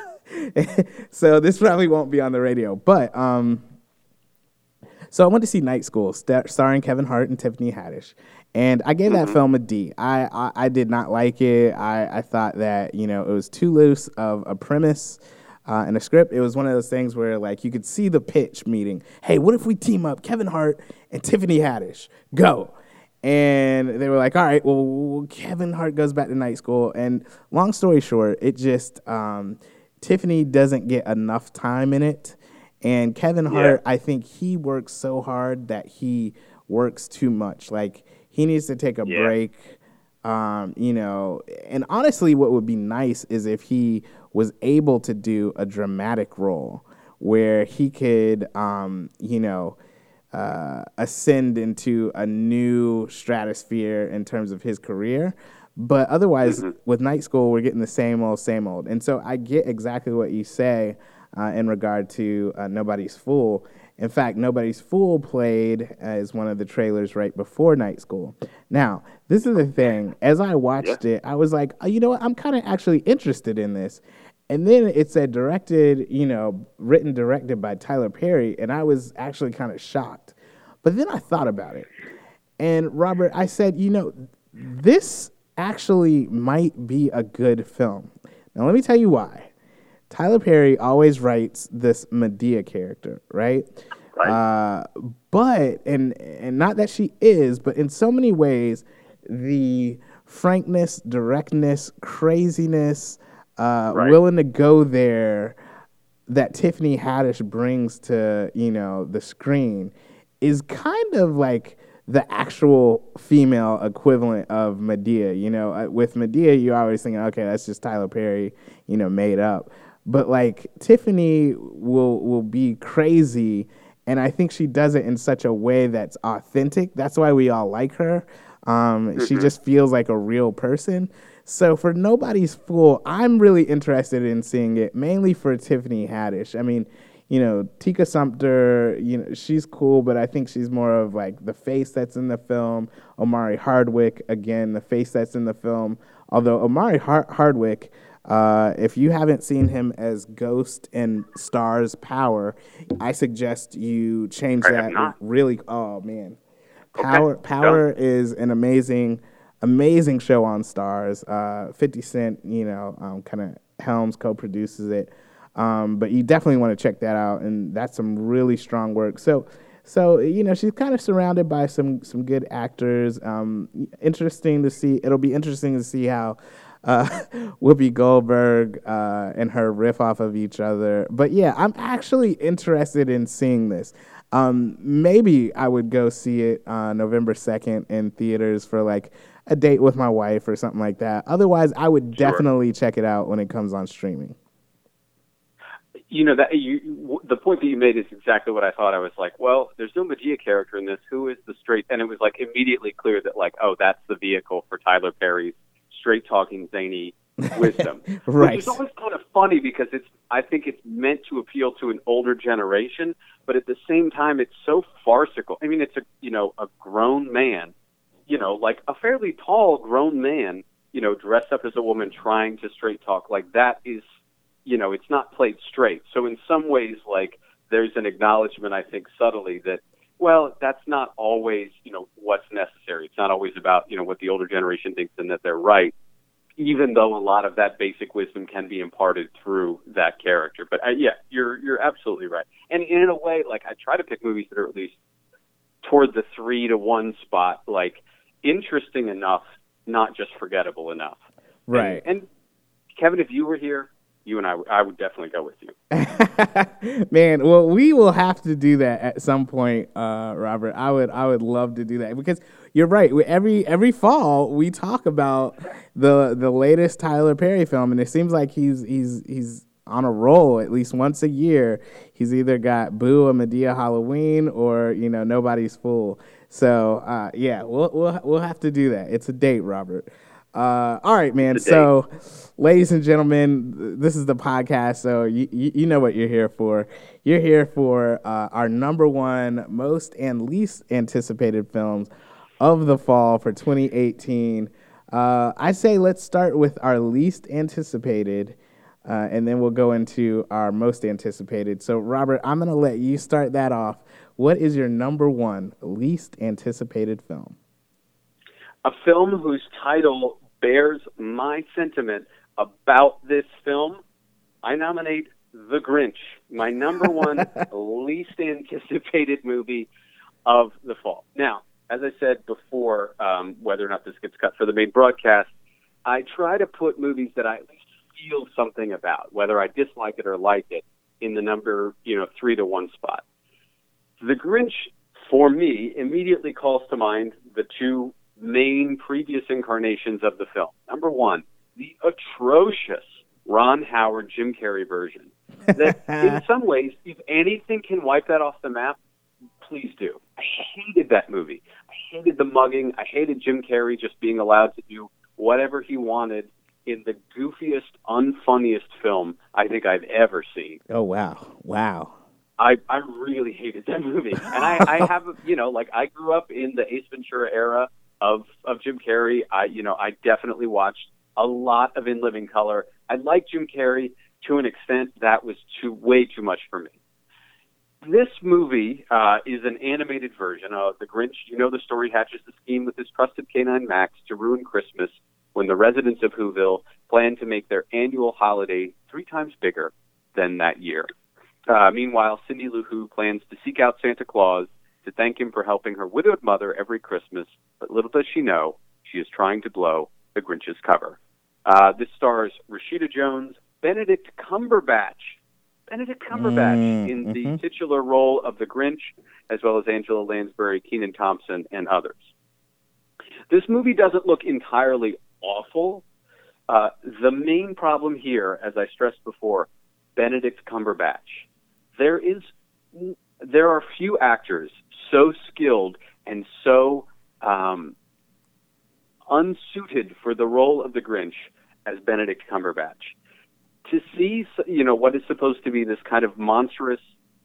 so this probably won't be on the radio. But um, so I went to see Night School, star- starring Kevin Hart and Tiffany Haddish, and I gave that film a D. I, I I did not like it. I I thought that you know it was too loose of a premise. Uh, and a script, it was one of those things where like you could see the pitch meeting. Hey, what if we team up Kevin Hart and Tiffany Haddish? Go. And they were like, all right, well, Kevin Hart goes back to night school. And long story short, it just, um, Tiffany doesn't get enough time in it. And Kevin Hart, I think he works so hard that he works too much. Like, he needs to take a Yeah. break. Um, you know, and honestly, what would be nice is if he was able to do a dramatic role where he could, um, you know, uh, ascend into a new stratosphere in terms of his career. But otherwise, with Night School, we're getting the same old, same old. And so I get exactly what you say uh, in regard to uh, Nobody's Fool. In fact, Nobody's Fool played as one of the trailers right before Night School. Now, this is the thing. As I watched it, I was like, oh, you know what? I'm kind of actually interested in this. And then it said directed, you know, written directed by Tyler Perry, and I was actually kind of shocked. But then I thought about it. And Robert, I said, you know, this actually might be a good film. Now, let me tell you why. Tyler Perry always writes this Madea character, right? Right. Uh, but and and not that she is, but in so many ways, the frankness, directness, craziness, uh, Right. willing to go there that Tiffany Haddish brings to you know the screen is kind of like the actual female equivalent of Madea. You know, Uh, with Madea, you're always thinking, okay, that's just Tyler Perry, you know, made up. But like Tiffany will will be crazy, and I think she does it in such a way that's authentic. That's why we all like her. Um, She just feels like a real person. So for Nobody's Fool, I'm really interested in seeing it, mainly for Tiffany Haddish. I mean, you know, Tika Sumpter, you know, she's cool, but I think she's more of like the face that's in the film. Omari Hardwick, again, the face that's in the film. Although Omari Har- Hardwick, uh, if you haven't seen him as Ghost in Starz Power, I suggest you change I that. Really, oh man, Power okay. Power is an amazing amazing show on Starz. Uh, 50 Cent, you know, um, kind of Helms co-produces it. Um, but you definitely want to check that out, and that's some really strong work. So, so you know, she's kind of surrounded by some some good actors. Um, interesting to see. It'll be interesting to see how uh, Whoopi Goldberg uh, and her riff off of each other. But yeah, I'm actually interested in seeing this. Um, maybe I would go see it uh, November 2nd in theaters for like a date with my wife or something like that. Otherwise, I would sure. definitely check it out when it comes on streaming. You know that you the point that you made is exactly what I thought. I was like, well, there's no Madea character in this. Who is the straight? And it was like immediately clear that like, oh, that's the vehicle for Tyler Perry's straight talking zany wisdom. right. Which is always kind of funny because it's I think it's meant to appeal to an older generation, but at the same time it's so farcical. I mean, it's a you know a grown man you know, like a fairly tall grown man, you know, dressed up as a woman trying to straight talk, like that is, you know, it's not played straight. So in some ways, like there's an acknowledgement, I think, subtly that, well, that's not always, you know, what's necessary. It's not always about, you know, what the older generation thinks and that they're right, even though a lot of that basic wisdom can be imparted through that character. But uh, yeah, you're you're absolutely right. And in a way, like I try to pick movies that are at least toward the three to one spot, like interesting enough, not just forgettable enough. Right. And, and Kevin, if you were here, you and I, I would definitely go with you. Man, well, we will have to do that at some point, uh, Robert. I would, I would love to do that because you're right. Every every fall, we talk about the the latest Tyler Perry film, and it seems like he's he's he's on a roll at least once a year. He's either got Boo a Madea Halloween or you know Nobody's Fool. So uh, yeah, we'll, we'll we'll have to do that. It's a date, Robert. Uh, all right, man. So, ladies and gentlemen, this is the podcast. So you, you, you know what you're here for. You're here for uh, our number one most and least anticipated films of the fall for 2018. Uh, I say let's start with our least anticipated. Uh, and then we'll go into our most anticipated. So, Robert, I'm going to let you start that off. What is your number one least anticipated film? A film whose title bears my sentiment about this film. I nominate The Grinch, my number one least anticipated movie of the fall. Now, as I said before, um, whether or not this gets cut for the main broadcast, I try to put movies that I at least feel something about, whether I dislike it or like it, in the number, you know, three to one spot. The Grinch, for me, immediately calls to mind the two main previous incarnations of the film. Number one, the atrocious Ron Howard Jim Carrey version. That in some ways, if anything can wipe that off the map, please do. I hated that movie. I hated the mugging. I hated Jim Carrey just being allowed to do whatever he wanted in the goofiest, unfunniest film I think I've ever seen. Oh wow, wow! I I really hated that movie, and I I have you know like I grew up in the Ace Ventura era of of Jim Carrey. I you know I definitely watched a lot of In Living Color. I like Jim Carrey to an extent that was too way too much for me. This movie uh, is an animated version of The Grinch. You know the story hatches the scheme with his trusted canine Max to ruin Christmas when the residents of Whoville plan to make their annual holiday three times bigger than that year. Uh, meanwhile, Cindy Lou Who plans to seek out Santa Claus to thank him for helping her widowed mother every Christmas, but little does she know, she is trying to blow the Grinch's cover. Uh, this stars Rashida Jones, Benedict Cumberbatch, Benedict Cumberbatch mm, in the mm-hmm. titular role of the Grinch, as well as Angela Lansbury, Kenan Thompson, and others. This movie doesn't look entirely awful. Uh, the main problem here, as I stressed before, Benedict Cumberbatch there is there are few actors so skilled and so um, unsuited for the role of the Grinch as Benedict Cumberbatch. To see, you know, what is supposed to be this kind of monstrous,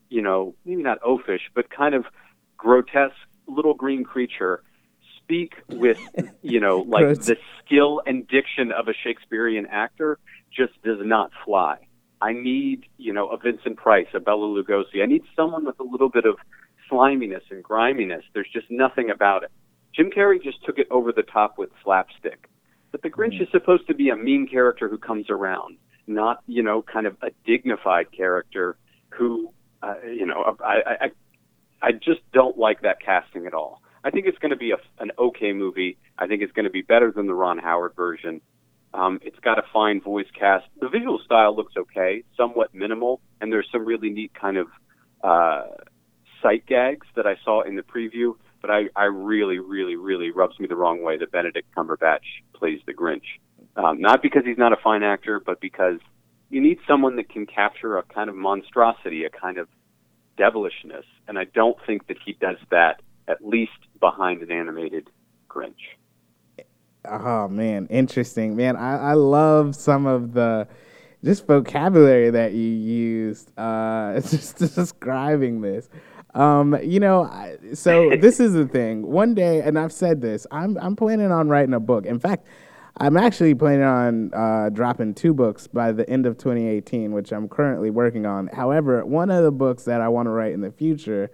you know, maybe not oafish, but kind of grotesque little green creature speak with, you know, like the skill and diction of a Shakespearean actor just does not fly. I need, you know, a Vincent Price, a Bela Lugosi. I need someone with a little bit of sliminess and griminess. There's just nothing about it. Jim Carrey just took it over the top with slapstick. But the Grinch is supposed to be a mean character who comes around, not, you know, kind of a dignified character who, uh, you know, I, I, I just don't like that casting at all. I think it's going to be a, an okay movie. I think it's going to be better than the Ron Howard version. Um, it's got a fine voice cast. The visual style looks okay, somewhat minimal, and there's some really neat kind of uh, sight gags that I saw in the preview. But I, I really, really, really rubs me the wrong way that Benedict Cumberbatch plays the Grinch. Um, not because he's not a fine actor, but because you need someone that can capture a kind of monstrosity, a kind of devilishness. And I don't think that he does that, at least behind an animated Grinch. Oh man, interesting, man. I, I love some of the just vocabulary that you used uh, just describing this. Um, you know, so this is the thing. One day, and I've said this, I'm I'm planning on writing a book. In fact, I'm actually planning on uh, dropping two books by the end of 2018, which I'm currently working on. However, one of the books that I want to write in the future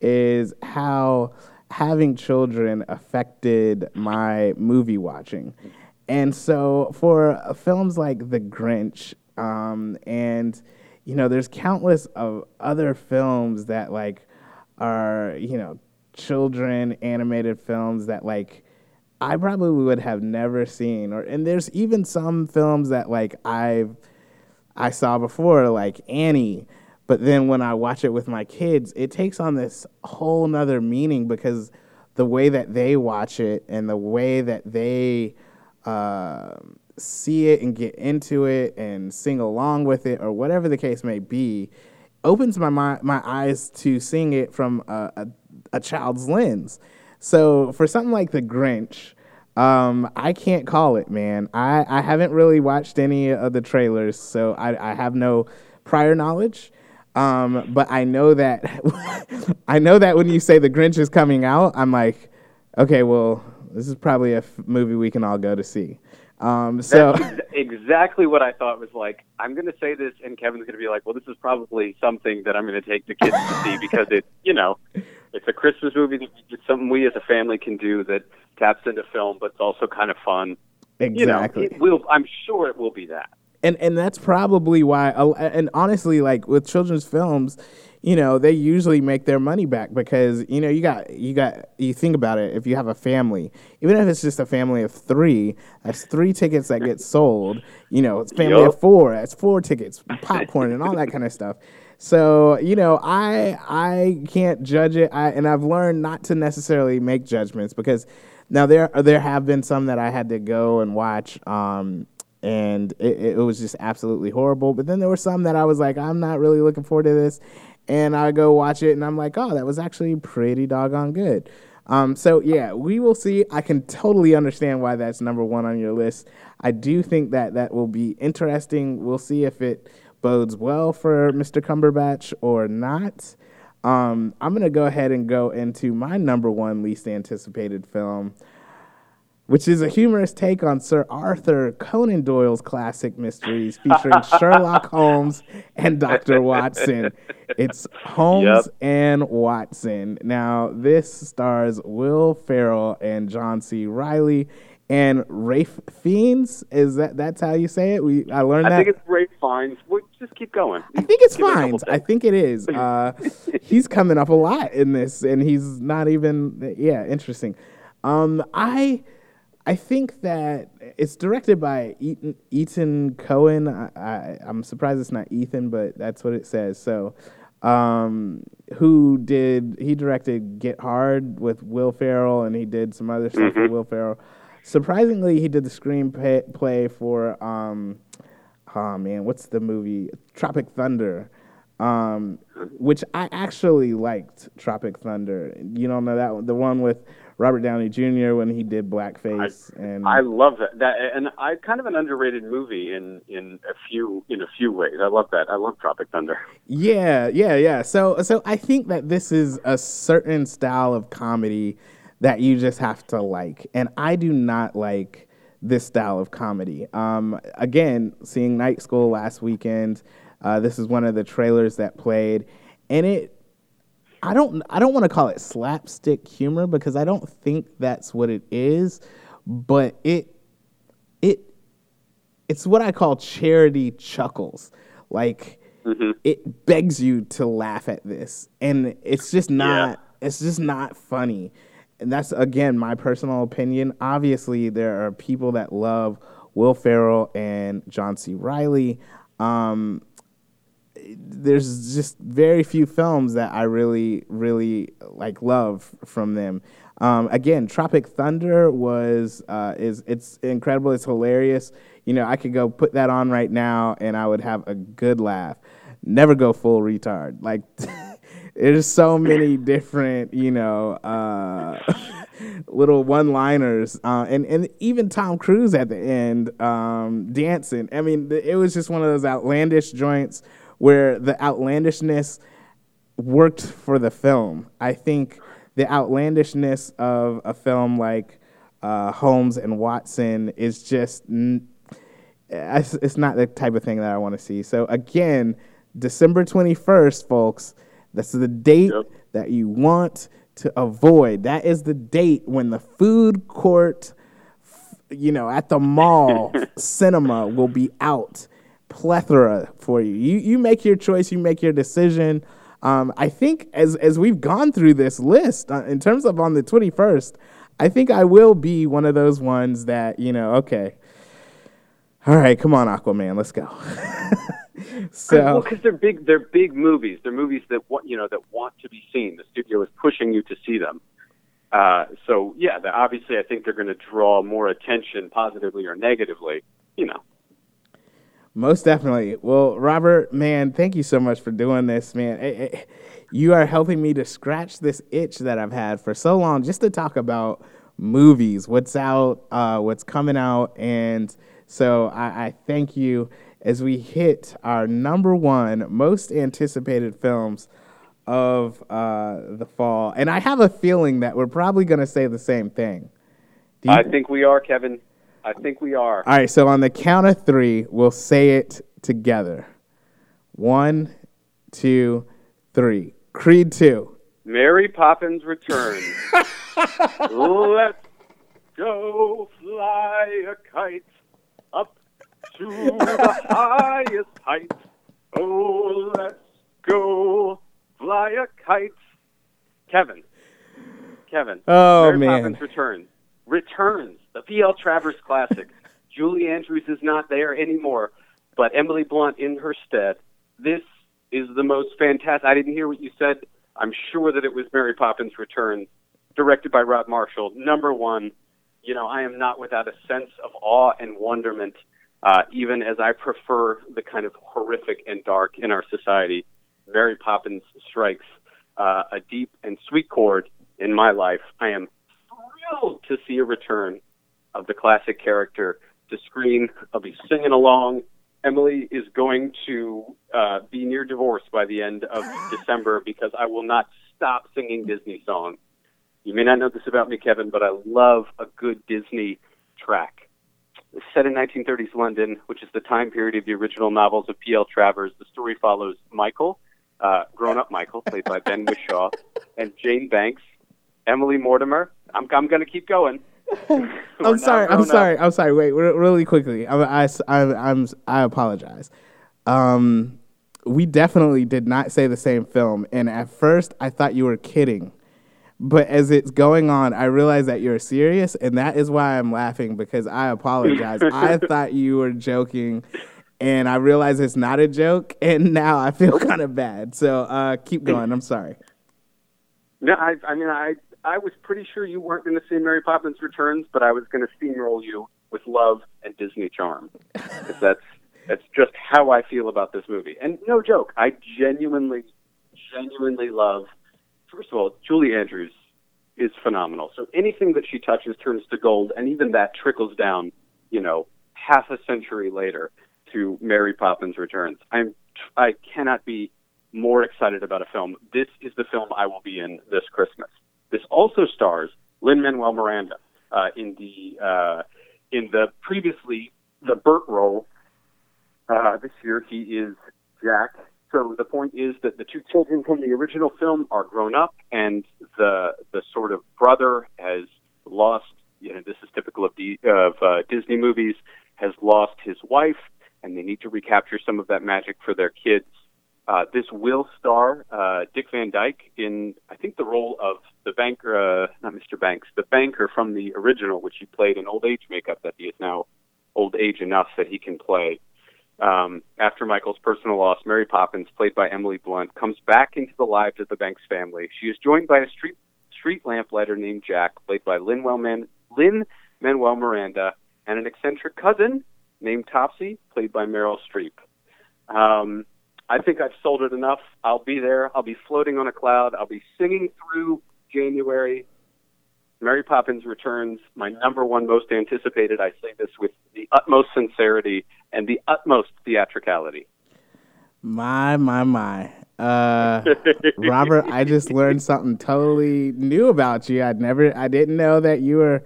is how having children affected my movie watching. And so for films like The Grinch, um, and you know, there's countless of other films that like are you know children animated films that like I probably would have never seen, or and there's even some films that like I've I saw before, like Annie but then when I watch it with my kids, it takes on this whole nother meaning because the way that they watch it and the way that they uh, see it and get into it and sing along with it or whatever the case may be opens my my, eyes to seeing it from a, a, a child's lens. So for something like The Grinch, um, I can't call it, man. I, I haven't really watched any of the trailers, so I, I have no prior knowledge. Um, but I know that I know that when you say the Grinch is coming out, I'm like, okay, well, this is probably a f- movie we can all go to see. Um, so That's exactly what I thought was like. I'm going to say this, and Kevin's going to be like, "Well, this is probably something that I'm going to take the kids to see because it, you know, it's a Christmas movie. It's something we as a family can do that taps into film, but it's also kind of fun. Exactly. You know, it will. I'm sure it will be that and and that's probably why and honestly like with children's films you know they usually make their money back because you know you got you got you think about it if you have a family even if it's just a family of three that's three tickets that get sold you know it's family yep. of four that's four tickets popcorn and all that kind of stuff so you know i i can't judge it I, and i've learned not to necessarily make judgments because now there there have been some that i had to go and watch um, and it, it, was just absolutely horrible. But then there were some that I was like, I'm not really looking forward to this, and I go watch it, and I'm like, oh, that was actually pretty doggone good. Um, so yeah, we will see. I can totally understand why that's number one on your list. I do think that that will be interesting. We'll see if it bodes well for Mr. Cumberbatch or not. Um, I'm gonna go ahead and go into my number one least anticipated film which is a humorous take on Sir Arthur Conan Doyle's classic mysteries featuring Sherlock Holmes and Dr. Watson. It's Holmes yep. and Watson. Now, this stars Will Ferrell and John C. Reilly and Rafe Fiennes. Is that that's how you say it? We I learned I that. I think it's Ralph Fiennes. We'll just keep going. I think it's Fiennes. I think it is. Uh, he's coming up a lot in this, and he's not even. Yeah, interesting. Um, I I think that it's directed by Ethan, Ethan Cohen. I, am surprised it's not Ethan, but that's what it says. So, um, who did he directed Get Hard with Will Ferrell, and he did some other stuff mm-hmm. with Will Ferrell. Surprisingly, he did the screenplay for um, oh man, what's the movie Tropic Thunder, um, which I actually liked. Tropic Thunder. You don't know that one, the one with Robert Downey Jr. when he did blackface. I, and I love that. That and I kind of an underrated movie in in a few in a few ways. I love that. I love Tropic Thunder. Yeah, yeah, yeah. So so I think that this is a certain style of comedy that you just have to like, and I do not like this style of comedy. Um, again, seeing Night School last weekend. Uh, this is one of the trailers that played, and it I don't I don't want to call it slapstick humor because I don't think that's what it is, but it it it's what I call charity chuckles. Like mm-hmm. it begs you to laugh at this and it's just not yeah. it's just not funny. And that's again my personal opinion. Obviously there are people that love Will Ferrell and John C. Reilly. Um, there's just very few films that I really, really like love from them. Um, again, Tropic Thunder was uh, is it's incredible. It's hilarious. You know, I could go put that on right now and I would have a good laugh. Never go full retard. Like there's so many different, you know, uh, little one-liners, uh, and and even Tom Cruise at the end um, dancing. I mean, it was just one of those outlandish joints where the outlandishness worked for the film. I think the outlandishness of a film like uh, Holmes and Watson is just it's not the type of thing that I want to see. So again, December 21st, folks, that's the date yep. that you want to avoid. That is the date when the food court you know, at the mall cinema will be out plethora for you. You you make your choice, you make your decision. Um, I think as as we've gone through this list uh, in terms of on the twenty first, I think I will be one of those ones that you know. Okay, all right, come on, Aquaman, let's go. so, well, because they're big, they're big movies. They're movies that want you know that want to be seen. The studio is pushing you to see them. Uh, so yeah, obviously, I think they're going to draw more attention, positively or negatively. You know, most definitely. Well, Robert, man, thank you so much for doing this, man. It, it, you are helping me to scratch this itch that I've had for so long just to talk about movies, what's out, uh, what's coming out. And so I, I thank you as we hit our number one most anticipated films of uh, the fall. And I have a feeling that we're probably going to say the same thing. I think we are, Kevin. I think we are. All right, so on the count of three, we'll say it together. One, two, three. Creed 2. Mary Poppins returns. Let's go fly a kite up to the highest height. Oh, let's go fly a kite. Kevin. Kevin. Oh, Mary man. Poppins returns. Returns the P.L. Travers Classic. Julie Andrews is not there anymore, but Emily Blunt in her stead. This is the most fantastic. I didn't hear what you said. I'm sure that it was Mary Poppins Returns, directed by Rob Marshall. Number one, you know, I am not without a sense of awe and wonderment, uh, even as I prefer the kind of horrific and dark in our society. Mary Poppins strikes uh, a deep and sweet chord in my life. I am thrilled to see a return of the classic character to screen. I'll be singing along. Emily is going to uh, be near divorce by the end of December because I will not stop singing Disney songs. You may not know this about me, Kevin, but I love a good Disney track. It's set in 1930s London, which is the time period of the original novels of P.L. Travers. The story follows Michael, uh, grown-up Michael, played by Ben Whishaw, and Jane Banks, Emily Mortimer. I'm, I'm going to keep going. I'm sorry. I'm sorry. I'm sorry. Wait, really quickly. I, I, I, I'm, I apologize. Um, we definitely did not say the same film, and at first I thought you were kidding. But as it's going on, I realize that you're serious, and that is why I'm laughing because I apologize. I thought you were joking, and I realize it's not a joke, and now I feel kind of bad. So uh, keep going. I'm sorry. No, I, I mean, I I was pretty sure you weren't going to see Mary Poppins Returns, but I was going to steamroll you with love and Disney charm. Because that's that's just how I feel about this movie. And no joke, I genuinely, genuinely love. First of all, Julie Andrews is phenomenal. So anything that she touches turns to gold, and even that trickles down, you know, half a century later to Mary Poppins Returns. I'm I cannot be more excited about a film. This is the film I will be in this Christmas. This also stars Lin Manuel Miranda uh, in the uh, in the previously the Bert role. Uh, this year he is Jack. So the point is that the two children from the original film are grown up, and the the sort of brother has lost. You know, this is typical of, D, of uh, Disney movies. Has lost his wife, and they need to recapture some of that magic for their kids. Uh, this will star uh, Dick Van Dyke in, I think, the role of the banker, uh, not Mr. Banks, the banker from the original, which he played in old age makeup that he is now old age enough that he can play. Um, after Michael's personal loss, Mary Poppins, played by Emily Blunt, comes back into the lives of the Banks family. She is joined by a street street lamplighter named Jack, played by Lin Man Lin Manuel Miranda, and an eccentric cousin named Topsy, played by Meryl Streep. Um, I think I've sold it enough. I'll be there. I'll be floating on a cloud. I'll be singing through January. Mary Poppins Returns, my number one most anticipated. I say this with the utmost sincerity and the utmost theatricality. My, my, my. Uh, Robert, I just learned something totally new about you. I'd never, I didn't know that you were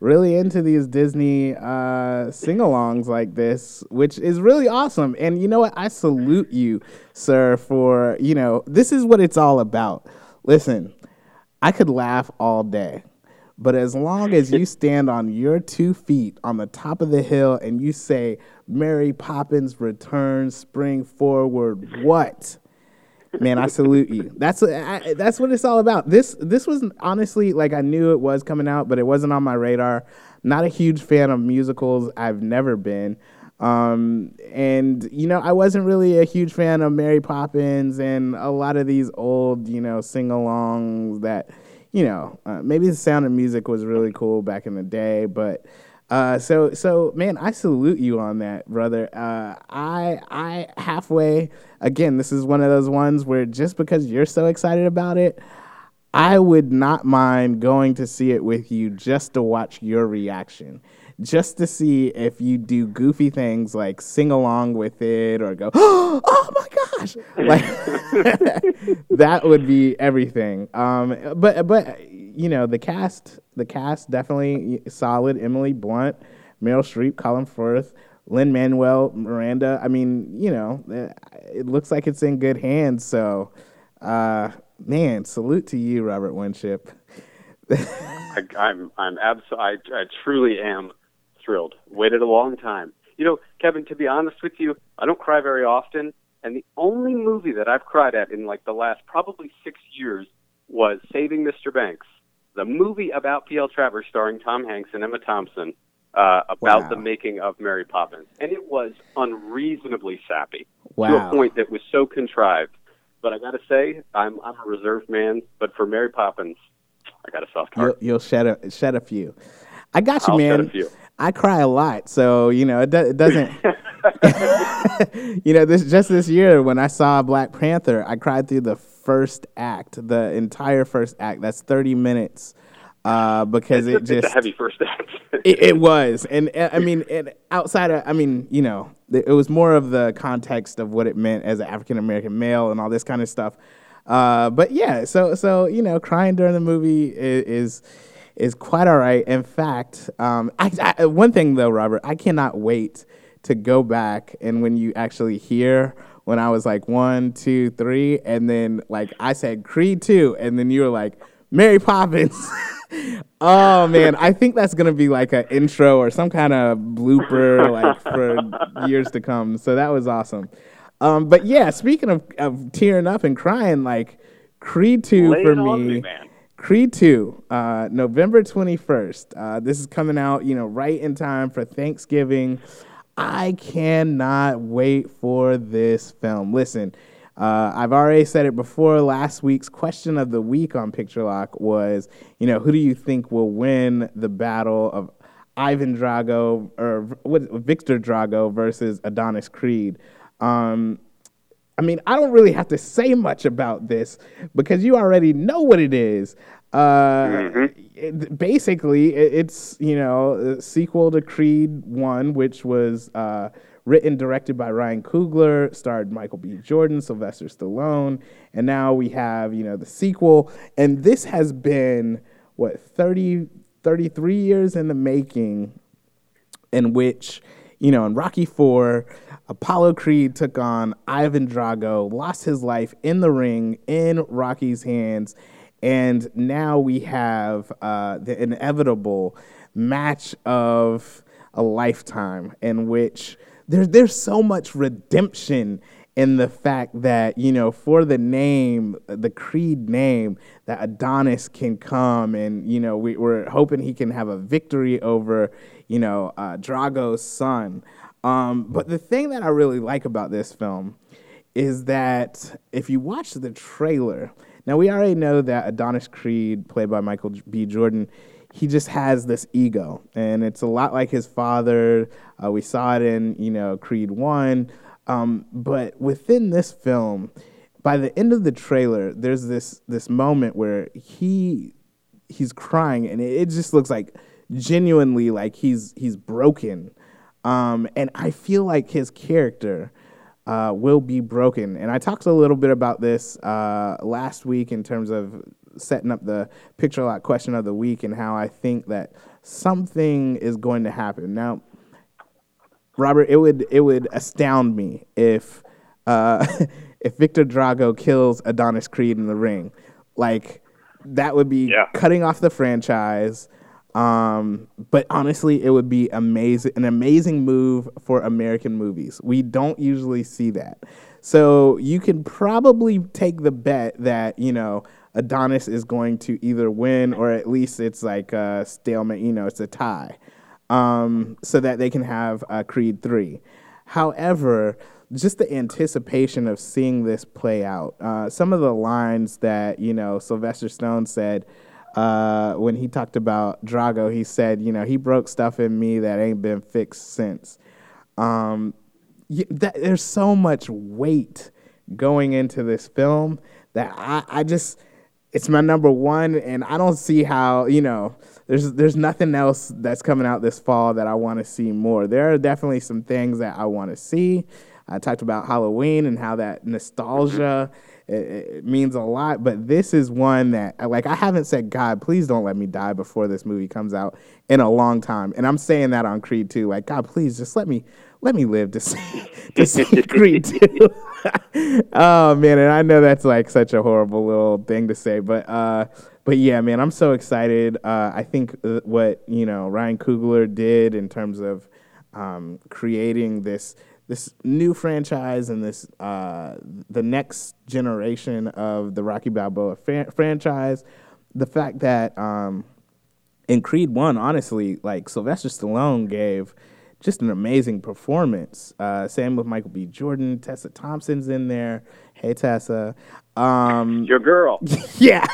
really into these Disney uh, sing alongs like this, which is really awesome. And you know what? I salute you, sir, for, you know, this is what it's all about. Listen, I could laugh all day. But as long as you stand on your two feet on the top of the hill and you say, Mary Poppins returns, spring forward, what? Man, I salute you. That's I, that's what it's all about. This this was honestly like I knew it was coming out, but it wasn't on my radar. Not a huge fan of musicals. I've never been. Um, and you know, I wasn't really a huge fan of Mary Poppins and a lot of these old, you know, sing-alongs that, you know, uh, maybe the sound of music was really cool back in the day, but uh, so so man, I salute you on that, brother. Uh, I I halfway again. This is one of those ones where just because you're so excited about it, I would not mind going to see it with you just to watch your reaction, just to see if you do goofy things like sing along with it or go, oh my gosh, like that would be everything. Um, but but you know, the cast, the cast definitely solid. Emily Blunt, Meryl Streep, Colin Firth, Lin Manuel Miranda. I mean, you know, it looks like it's in good hands. So, uh, man, salute to you, Robert Winship. I, I'm, I'm absolutely, I, I truly am thrilled. Waited a long time. You know, Kevin, to be honest with you, I don't cry very often. And the only movie that I've cried at in like the last probably six years was Saving Mr. Banks the movie about P.L. Travers starring Tom Hanks and Emma Thompson uh, about wow. the making of Mary Poppins. And it was unreasonably sappy wow. to a point that was so contrived. But I got to say, I'm, I'm a reserved man. But for Mary Poppins, I got a soft heart. You'll, you'll shed, a, shed a few. I got you, I'll man. I cry a lot, so you know it, do, it doesn't. you know, this just this year when I saw Black Panther, I cried through the first act, the entire first act. That's thirty minutes. Uh, because it's it just a heavy first act. it, it, was, and I mean, it, outside of, I mean, you know, it was more of the context of what it meant as an African American male and all this kind of stuff. Uh, but yeah, so so you know, crying during the movie is is, is quite all right. In fact, um, I, I, one thing though, Robert, I cannot wait to go back and when you actually hear when I was like one, two, three, and then like I said Creed two, and then you were like Mary Poppins. oh man, I think that's gonna be like an intro or some kind of blooper like for years to come. So that was awesome. Um, but yeah, speaking of, of tearing up and crying, like Creed two Lay for me. me Creed 2, uh, November 21st. Uh, this is coming out, you know, right in time for Thanksgiving. I cannot wait for this film. Listen, uh, I've already said it before. Last week's question of the week on Picture Lock was, you know, who do you think will win the battle of Ivan Drago or what, Viktor Drago versus Adonis Creed? Um, I mean, I don't really have to say much about this because you already know what it is. Uh, mm-hmm. It, basically, it, it's you know sequel to Creed One, which was uh, written directed by Ryan Coogler, starred Michael B. Jordan, Sylvester Stallone, and now we have you know the sequel, and this has been what 30, 33 years in the making, in which you know in Rocky Four. Apollo Creed took on Ivan Drago, lost his life in the ring in Rocky's hands, and now we have uh, the inevitable match of a lifetime in which there's there's so much redemption in the fact that you know for the name the creed name that adonis can come and you know we, are hoping he can have a victory over you know uh, drago's son. Um, but the thing that i really like about this film is that if you watch the trailer now we already know that adonis creed played by michael b jordan he just has this ego, and it's a lot like his father. Uh, we saw it in you know Creed One, um, but within this film, by the end of the trailer, there's this this moment where he he's crying, and it, it just looks like genuinely like he's he's broken, um, and I feel like his character. Uh, will be broken. And I talked a little bit about this uh, last week in terms of setting up the picture lock question of the week and how I think that something is going to happen. Now, Robert, it would it would astound me if uh, if Viktor Drago kills Adonis Creed in the ring. Like that would be yeah. cutting off the franchise. Um, but honestly, it would be amazing, an amazing move for American movies. We don't usually see that. So you can probably take the bet that, you know, Adonis is going to either win or at least it's like a stalemate, you know, it's a tie, um, so that they can have uh, Creed 3. However, just the anticipation of seeing this play out, uh, some of the lines that, you know, Sylvester Stone said uh, when he talked about Drago, he said, you know, he broke stuff in me that ain't been fixed since. Um, that, there's so much weight going into this film that I, I just it's my number one, and I don't see how you know. There's there's nothing else that's coming out this fall that I want to see more. There are definitely some things that I want to see. I talked about Halloween and how that nostalgia it, it means a lot, but this is one that like I haven't said God, please don't let me die before this movie comes out in a long time, and I'm saying that on Creed two. Like God, please just let me let me live to see to see Creed two. oh man, and I know that's like such a horrible little thing to say, but uh, but yeah, man, I'm so excited. Uh, I think uh, what you know Ryan Coogler did in terms of um, creating this this new franchise and this uh, the next generation of the Rocky Balboa franchise. The fact that um, in Creed One, honestly, like Sylvester Stallone gave just an amazing performance. Uh, same with Michael B. Jordan. Tessa Thompson's in there. Hey Tessa. Um, Your girl. yeah.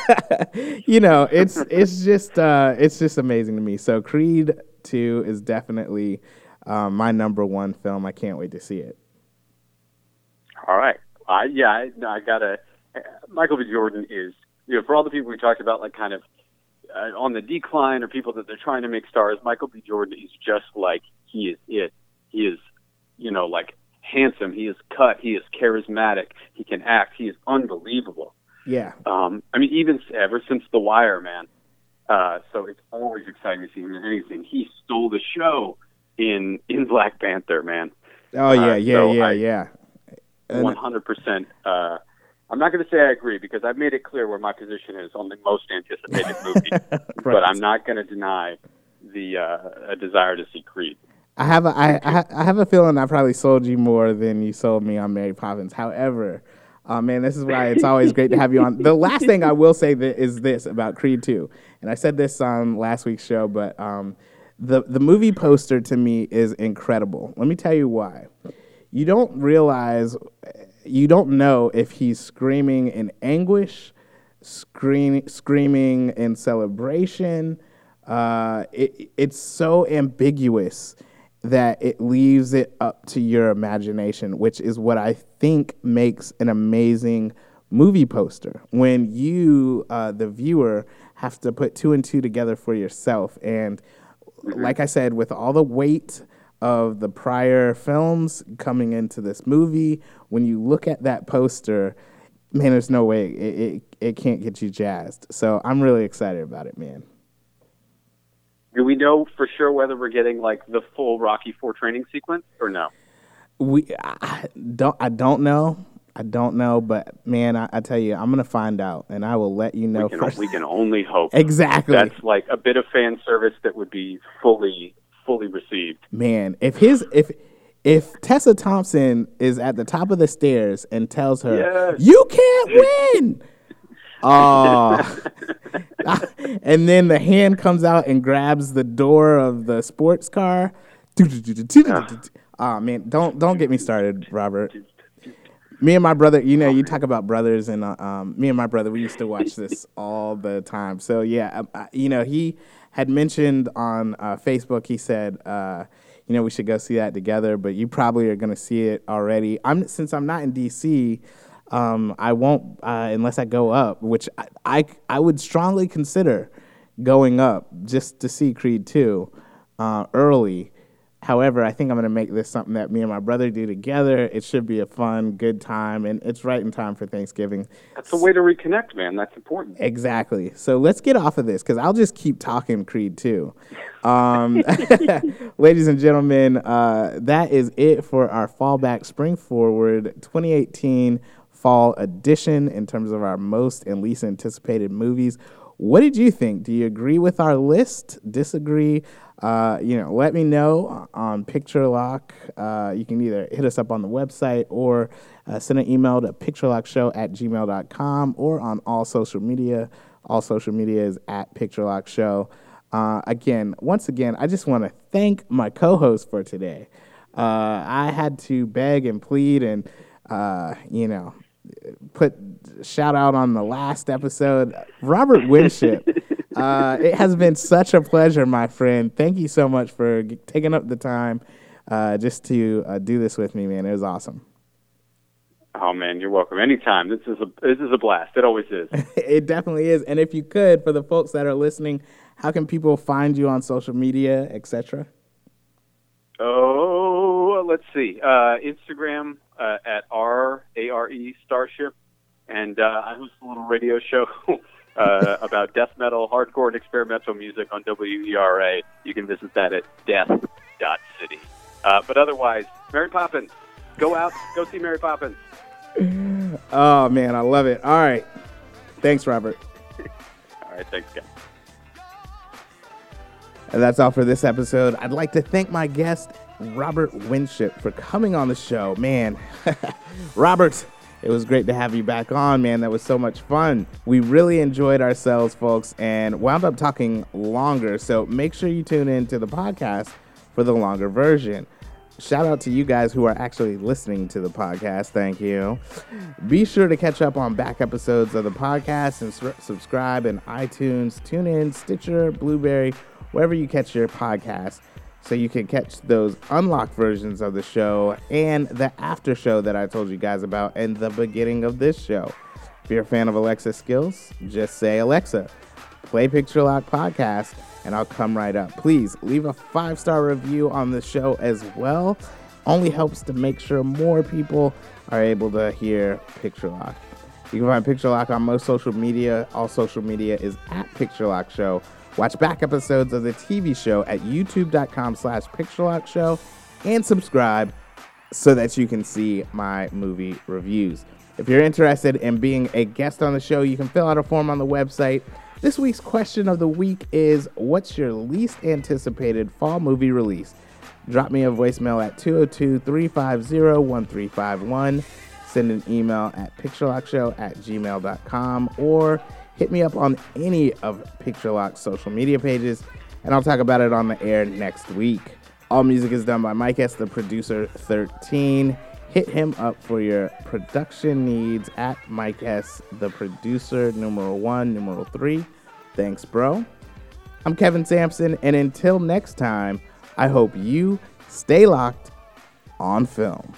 you know, it's it's just uh, it's just amazing to me. So Creed Two is definitely um, my number one film. I can't wait to see it. All right. Uh, yeah, I, I gotta. Michael B. Jordan is you know for all the people we talked about, like kind of uh, on the decline or people that they're trying to make stars. Michael B. Jordan is just like he is it. He is, you know, like handsome. He is cut. He is charismatic. He can act. He is unbelievable. Yeah. Um, I mean, even ever since The Wire, man. Uh, so it's always exciting to see him in anything. He stole the show in in Black Panther, man. Oh yeah, uh, yeah, so yeah, I, yeah. One hundred percent. Uh, I'm not going to say I agree because I've made it clear where my position is on the most anticipated movie, right. but I'm not going to deny the uh, a desire to see Creed. I have a I, I have a feeling I probably sold you more than you sold me on Mary Poppins. However, uh, man, this is why it's always great to have you on. The last thing I will say that is this about Creed 2, and I said this on last week's show, but um, the the movie poster to me is incredible. Let me tell you why. You don't realize, you don't know if he's screaming in anguish, scream, screaming in celebration. Uh, it, it's so ambiguous that it leaves it up to your imagination, which is what I think makes an amazing movie poster. When you, uh, the viewer, have to put two and two together for yourself. And like I said, with all the weight of the prior films coming into this movie, when you look at that poster, man, there's no way it, it, it can't get you jazzed. So I'm really excited about it, man. Do we know for sure whether we're getting like the full Rocky Four training sequence or no? We I don't I don't know. I don't know, but man, I, I, tell you, I'm gonna find out, and I will let you know. We can, first. We can only hope. Exactly. That's like a bit of fan service that would be fully, fully received. Man, if his if if Tessa Thompson is at the top of the stairs and tells her, yes. "You can't win," oh, and then the hand comes out and grabs the door of the sports car. Oh man, don't don't get me started, Robert me and my brother, you know, you talk about brothers, and uh, um, me and my brother, we used to watch this all the time. So yeah, um, I, you know, he had mentioned on uh, Facebook. He said, uh, you know, we should go see that together. But you probably are going to see it already. I'm since I'm not in DC. Um, I won't uh, unless I go up, which I, I, I would strongly consider going up just to see Creed two uh, early However, I think I'm going to make this something that me and my brother do together. It should be a fun, good time, and it's right in time for Thanksgiving. That's a way to reconnect, man. That's important. Exactly. So let's get off of this because I'll just keep talking Creed two. Um, ladies and gentlemen, uh, that is it for our fallback spring forward 2018 fall edition in terms of our most and least anticipated movies. What did you think? Do you agree with our list? Disagree? Uh, you know, let me know on Picture Lock. Uh, you can either hit us up on the website or uh, send an email to picturelockshow at gmail.com or on all social media. All social media is at Picture Lock Show. Uh, again, once again, I just want to thank my co host for today. Uh, I had to beg and plead and, you know, put shout out on the last episode. Robert Winship. uh, it has been such a pleasure, my friend. Thank you so much for g- taking up the time uh, just to uh, do this with me, man. It was awesome. Oh man, you're welcome. Anytime. This is a this is a blast. It always is. it definitely is. And if you could, for the folks that are listening, how can people find you on social media, etc.? Oh, let's see. Uh, Instagram uh, at R A R E Starship, and uh, I host a little radio show uh, about death metal, hardcore, and experimental music on WERA. You can visit that at death.city. Uh, but otherwise, Mary Poppins. Go out, go see Mary Poppins. Oh, man, I love it. All right. Thanks, Robert. all right, thanks, guys. And that's all for this episode. I'd like to thank my guest, Robert Winship, for coming on the show. Man, Robert, it was great to have you back on, man. That was so much fun. We really enjoyed ourselves, folks, and wound up talking longer. So make sure you tune in to the podcast for the longer version. Shout out to you guys who are actually listening to the podcast. Thank you. Be sure to catch up on back episodes of the podcast and su- subscribe in iTunes, TuneIn, Stitcher, Blubrry, wherever you catch your podcast so you can catch those unlocked versions of the show and the after show that I told you guys about and the beginning of this show. If you're a fan of Alexa skills, just say Alexa, play Picture Lock podcast, and I'll come right up. Please leave a five star review on the show as well. Only helps to make sure more people are able to hear Picture Lock. You can find Picture Lock on most social media. All social media is at Picture Lock Show. Watch back episodes of the TV show at youtube.com slash picturelockshow and subscribe so that you can see my movie reviews. If you're interested in being a guest on the show, you can fill out a form on the website. This week's question of the week is What's your least anticipated fall movie release? Drop me a voicemail at 202 350 1351. Send an email at picturelockshow at gmail.com or hit me up on any of Picture Lock's social media pages, and I'll talk about it on the air next week. All music is done by Mike S, the producer 13. Hit him up for your production needs at Mike S, the producer, numero one, numero three. Thanks, bro. I'm Kevin Sampson, and until next time, I hope you stay locked on film.